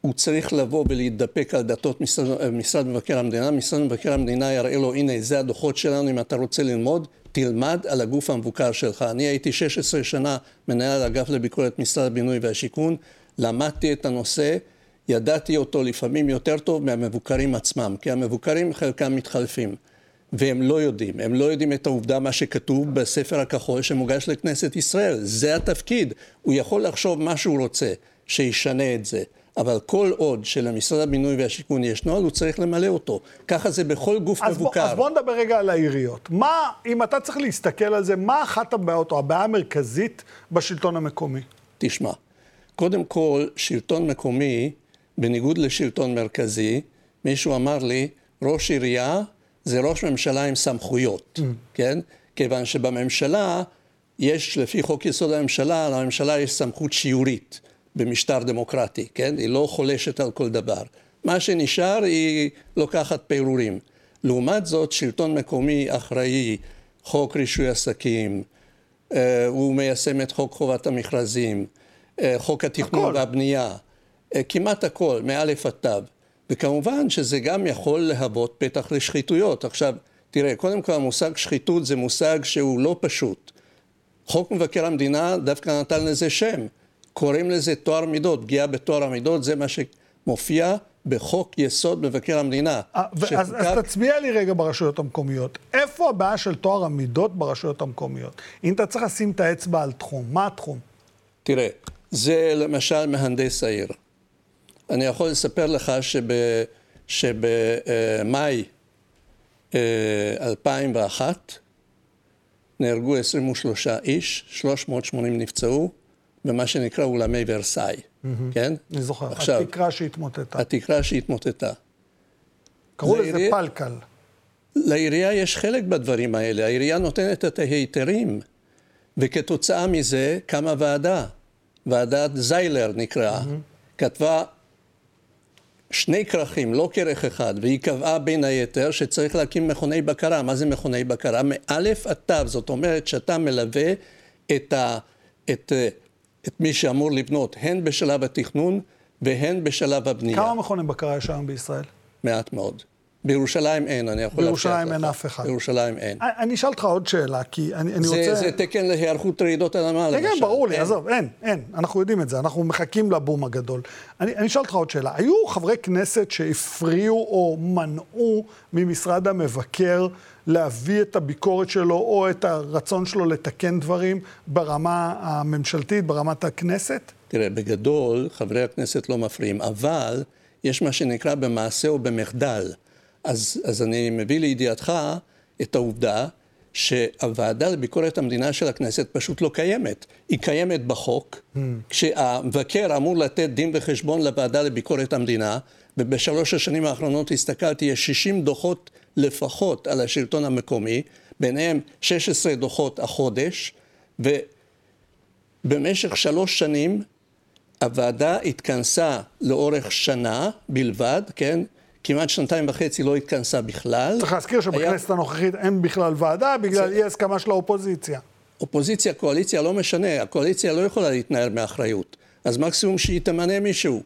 הוא צריך לבוא ולהתדפק על דלתות משרד, משרד מבקר המדינה, משרד מבקר המדינה יראה לו, הנה, זה הדוחות שלנו, אם אתה רוצה ללמוד, תלמד על הגוף המבוקר שלך. אני הייתי 16 שנה מנהל אגף לביקורת משרד הבינוי והשיכון, למדתי את הנושא, ידעתי אותו לפעמים יותר טוב מהמבוקרים עצמם, כי המבוקרים חלקם מתחלפים. והם לא יודעים, הם לא יודעים את העובדה מה שכתוב בספר הכחול שמוגש לכנסת ישראל, זה התפקיד, הוא יכול לחשוב מה שהוא רוצה, שישנה את זה. אבל כל עוד שלמשרד הבינוי והשיכון יש נוהל, הוא צריך למלא אותו. ככה זה בכל גוף אז מבוקר. בוא, אז בוא נדבר רגע על העיריות. מה, אם אתה צריך להסתכל על זה, מה אחת הבעיות, או הבעיה המרכזית בשלטון המקומי? תשמע, קודם כל, שלטון מקומי, בניגוד לשלטון מרכזי, מישהו אמר לי, ראש עירייה זה ראש ממשלה עם סמכויות, mm. כן? כיוון שבממשלה יש, לפי חוק יסוד הממשלה, לממשלה יש סמכות שיעורית. במשטר דמוקרטי, כן? היא לא חולשת על כל דבר. מה שנשאר היא לוקחת פירורים. לעומת זאת, שלטון מקומי אחראי, חוק רישוי עסקים, אה, הוא מיישם את חוק חובת המכרזים, אה, חוק התכנון הכל. והבנייה, אה, כמעט הכל, מאלף עד תו. וכמובן שזה גם יכול להוות פתח לשחיתויות. עכשיו, תראה, קודם כל המושג שחיתות זה מושג שהוא לא פשוט. חוק מבקר המדינה דווקא נתן לזה שם. קוראים לזה טוהר מידות, פגיעה בטוהר המידות, זה מה שמופיע בחוק יסוד מבקר המדינה. אה, שחוקק... אז, אז תצביע לי רגע ברשויות המקומיות. איפה הבעיה של טוהר המידות ברשויות המקומיות? אם אתה צריך לשים את האצבע על תחום, מה התחום? תראה, זה למשל מהנדס העיר. אני יכול לספר לך שבמאי 2001 אה, נהרגו 23 איש, 380 נפצעו, במה שנקרא אולמי ורסאי, mm-hmm. כן? אני זוכר, עכשיו, התקרה שהתמוטטה. התקרה שהתמוטטה. קראו לזה פלקל. לעירייה יש חלק בדברים האלה, העירייה נותנת את ההיתרים, וכתוצאה מזה קמה ועדה, ועדת זיילר נקראה, mm-hmm. כתבה שני כרכים, לא כרך אחד, והיא קבעה בין היתר שצריך להקים מכוני בקרה. מה זה מכוני בקרה? מאלף עד תו, זאת אומרת שאתה מלווה את, ה, את את מי שאמור לבנות הן בשלב התכנון והן בשלב הבנייה. כמה מכוני בקרה יש היום בישראל? מעט מאוד. בירושלים אין, אני יכול להבטיח לך. בירושלים אין אף אחד. בירושלים אין. אני אשאל אותך עוד שאלה, כי אני, אני זה, רוצה... זה תקן להיערכות רעידות אדמה, למשל. כן, ברור לי, עזוב, אין, אין. אנחנו יודעים את זה, אנחנו מחכים לבום הגדול. אני, אני אשאל אותך עוד שאלה. היו חברי כנסת שהפריעו או מנעו ממשרד המבקר להביא את הביקורת שלו או את הרצון שלו לתקן דברים ברמה הממשלתית, ברמת הכנסת? תראה, בגדול, חברי הכנסת לא מפריעים, אבל יש מה שנקרא במעשה או במחדל. אז, אז אני מביא לידיעתך את העובדה שהוועדה לביקורת המדינה של הכנסת פשוט לא קיימת. היא קיימת בחוק, mm. כשהמבקר אמור לתת דין וחשבון לוועדה לביקורת המדינה, ובשלוש השנים האחרונות הסתכלתי, יש 60 דוחות לפחות על השלטון המקומי, ביניהם 16 דוחות החודש, ובמשך שלוש שנים הוועדה התכנסה לאורך שנה בלבד, כן? כמעט שנתיים וחצי לא התכנסה בכלל. צריך להזכיר שבכנסת היה... הנוכחית אין בכלל ועדה, בגלל זה... אי הסכמה של האופוזיציה. אופוזיציה, קואליציה, לא משנה, הקואליציה לא יכולה להתנער מאחריות. אז מקסימום שהיא תמנה מישהו.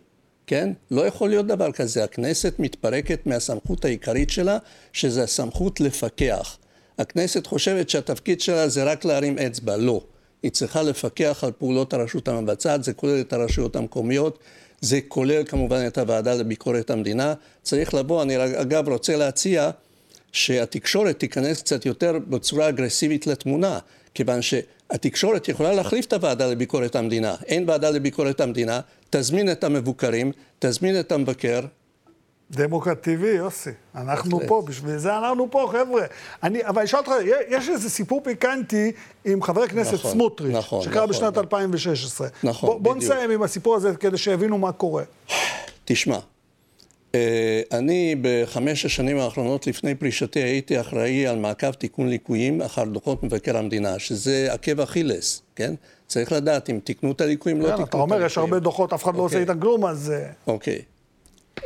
כן? לא יכול להיות דבר כזה. הכנסת מתפרקת מהסמכות העיקרית שלה, שזה הסמכות לפקח. הכנסת חושבת שהתפקיד שלה זה רק להרים אצבע, לא. היא צריכה לפקח על פעולות הרשות המבצעת, זה כולל את הרשויות המקומיות, זה כולל כמובן את הוועדה לביקורת המדינה. צריך לבוא, אני אגב רוצה להציע שהתקשורת תיכנס קצת יותר בצורה אגרסיבית לתמונה, כיוון שהתקשורת יכולה להחליף את הוועדה לביקורת המדינה. אין ועדה לביקורת המדינה, תזמין את המבוקרים, תזמין את המבקר, דמוקרט TV, יוסי. אנחנו פה, בשביל זה אנחנו פה, חבר'ה. אני, אבל אני אשאל אותך, יש איזה סיפור פיקנטי עם חבר הכנסת נכון, סמוטריץ', נכון, שקרה נכון, בשנת נכון. 2016. נכון, בוא, בוא בדיוק. נסיים עם הסיפור הזה כדי שיבינו מה קורה. תשמע, אה, אני בחמש השנים האחרונות לפני פרישתי הייתי אחראי על מעקב תיקון ליקויים אחר דוחות מבקר המדינה, שזה עקב אכילס, כן? צריך לדעת אם תיקנו את הליקויים, לא תיקנו את הליקויים. אתה אומר, יש הרבה דוחות, אף אחד לא עושה אוקיי. איתם כלום, אז... אה, אוקיי.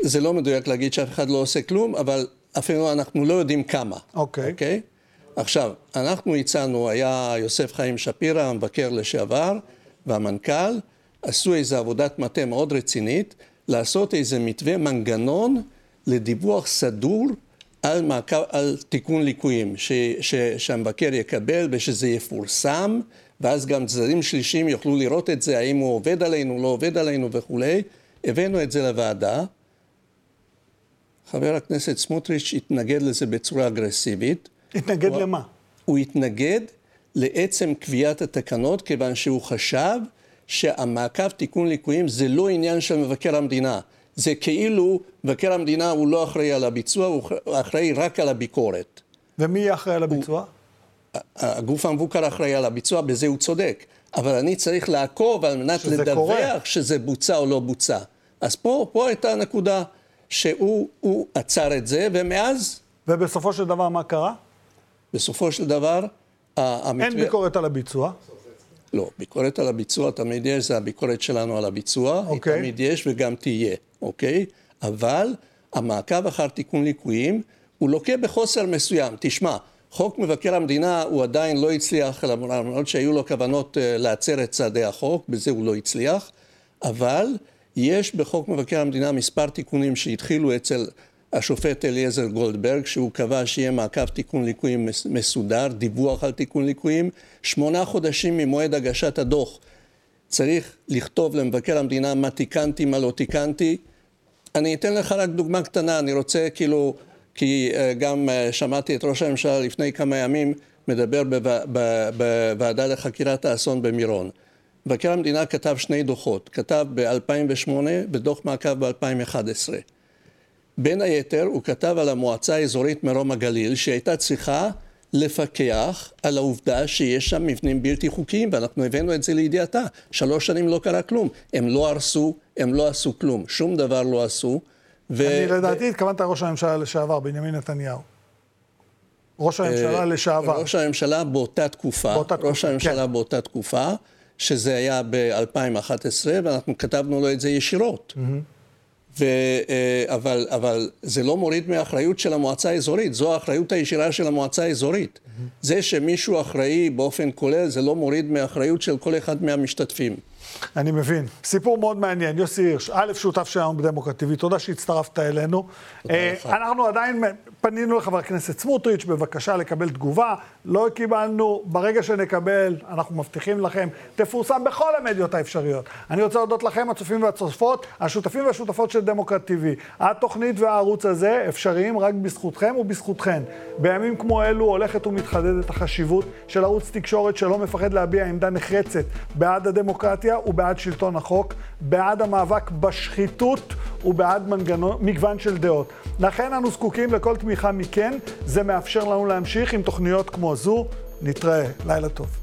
זה לא מדויק להגיד שאף אחד לא עושה כלום, אבל אפילו אנחנו לא יודעים כמה. אוקיי. Okay. אוקיי? Okay? עכשיו, אנחנו הצענו, היה יוסף חיים שפירא, המבקר לשעבר, והמנכ"ל, עשו איזו עבודת מטה מאוד רצינית, לעשות איזה מתווה מנגנון לדיווח סדור על, מעקב, על תיקון ליקויים, ש, ש, שהמבקר יקבל ושזה יפורסם, ואז גם צדדים שלישיים יוכלו לראות את זה, האם הוא עובד עלינו, לא עובד עלינו וכולי. הבאנו את זה לוועדה. חבר הכנסת סמוטריץ' התנגד לזה בצורה אגרסיבית. התנגד הוא, למה? הוא התנגד לעצם קביעת התקנות, כיוון שהוא חשב שהמעקב תיקון ליקויים זה לא עניין של מבקר המדינה. זה כאילו מבקר המדינה הוא לא אחראי על הביצוע, הוא אחראי רק על הביקורת. ומי יהיה אחראי על הביצוע? הוא, הגוף המבוקר אחראי על הביצוע, בזה הוא צודק. אבל אני צריך לעקוב על מנת לדווח קורה. שזה בוצע או לא בוצע. אז פה, פה הייתה הנקודה. שהוא עצר את זה, ומאז... ובסופו של דבר מה קרה? בסופו של דבר, המתווה... אין ביקורת על הביצוע? לא, ביקורת על הביצוע תמיד יש, זה הביקורת שלנו על הביצוע, okay. היא אוקיי. תמיד יש וגם תהיה, אוקיי? אבל המעקב אחר תיקון ליקויים הוא לוקה בחוסר מסוים. תשמע, חוק מבקר המדינה הוא עדיין לא הצליח, למרות שהיו לו כוונות אה, להצר את צעדי החוק, בזה הוא לא הצליח, אבל יש בחוק מבקר המדינה מספר תיקונים שהתחילו אצל השופט אליעזר גולדברג, שהוא קבע שיהיה מעקב תיקון ליקויים מסודר, דיווח על תיקון ליקויים. שמונה חודשים ממועד הגשת הדוח צריך לכתוב למבקר המדינה מה תיקנתי, מה לא תיקנתי. אני אתן לך רק דוגמה קטנה, אני רוצה כאילו, כי אה, גם אה, שמעתי את ראש הממשלה לפני כמה ימים מדבר בוועדה לחקירת האסון במירון. מבקר המדינה כתב שני דוחות, כתב ב-2008 ודוח מעקב ב-2011. בין היתר הוא כתב על המועצה האזורית מרום הגליל שהייתה צריכה לפקח על העובדה שיש שם מבנים בלתי חוקיים ואנחנו הבאנו את זה לידיעתה. שלוש שנים לא קרה כלום. הם לא הרסו, הם לא עשו כלום, שום דבר לא עשו. ו... אני לדעתי התכוונת ראש הממשלה לשעבר, בנימין נתניהו. ראש הממשלה אה, לשעבר. ראש הממשלה באותה תקופה, באותה תקופה ראש הממשלה כן. באותה תקופה. שזה היה ב-2011, ואנחנו כתבנו לו את זה ישירות. Mm-hmm. ו, אה, אבל, אבל זה לא מוריד מהאחריות של המועצה האזורית, זו האחריות הישירה של המועצה האזורית. Mm-hmm. זה שמישהו אחראי באופן כולל, זה לא מוריד מהאחריות של כל אחד מהמשתתפים. אני מבין. סיפור מאוד מעניין. יוסי הירש, א', שותף שלנו בדמוקרט TV, תודה שהצטרפת אלינו. אה, אנחנו עדיין פנינו לחבר הכנסת סמוטריץ' בבקשה לקבל תגובה, לא קיבלנו, ברגע שנקבל, אנחנו מבטיחים לכם, תפורסם בכל המדיות האפשריות. אני רוצה להודות לכם, הצופים והצופות, השותפים והשותפות של דמוקרט TV. התוכנית והערוץ הזה אפשריים רק בזכותכם ובזכותכן. בימים כמו אלו הולכת ומתחדדת החשיבות של ערוץ תקשורת שלא מפחד להביע עמדה נחרצת בעד הדמוקרטיה ובעד שלטון החוק, בעד המאבק בשחיתות ובעד מנגנון, מגוון של דעות. לכן אנו זקוקים לכל תמיכה מכן, זה מאפשר לנו להמשיך עם תוכניות כמו זו. נתראה, לילה טוב.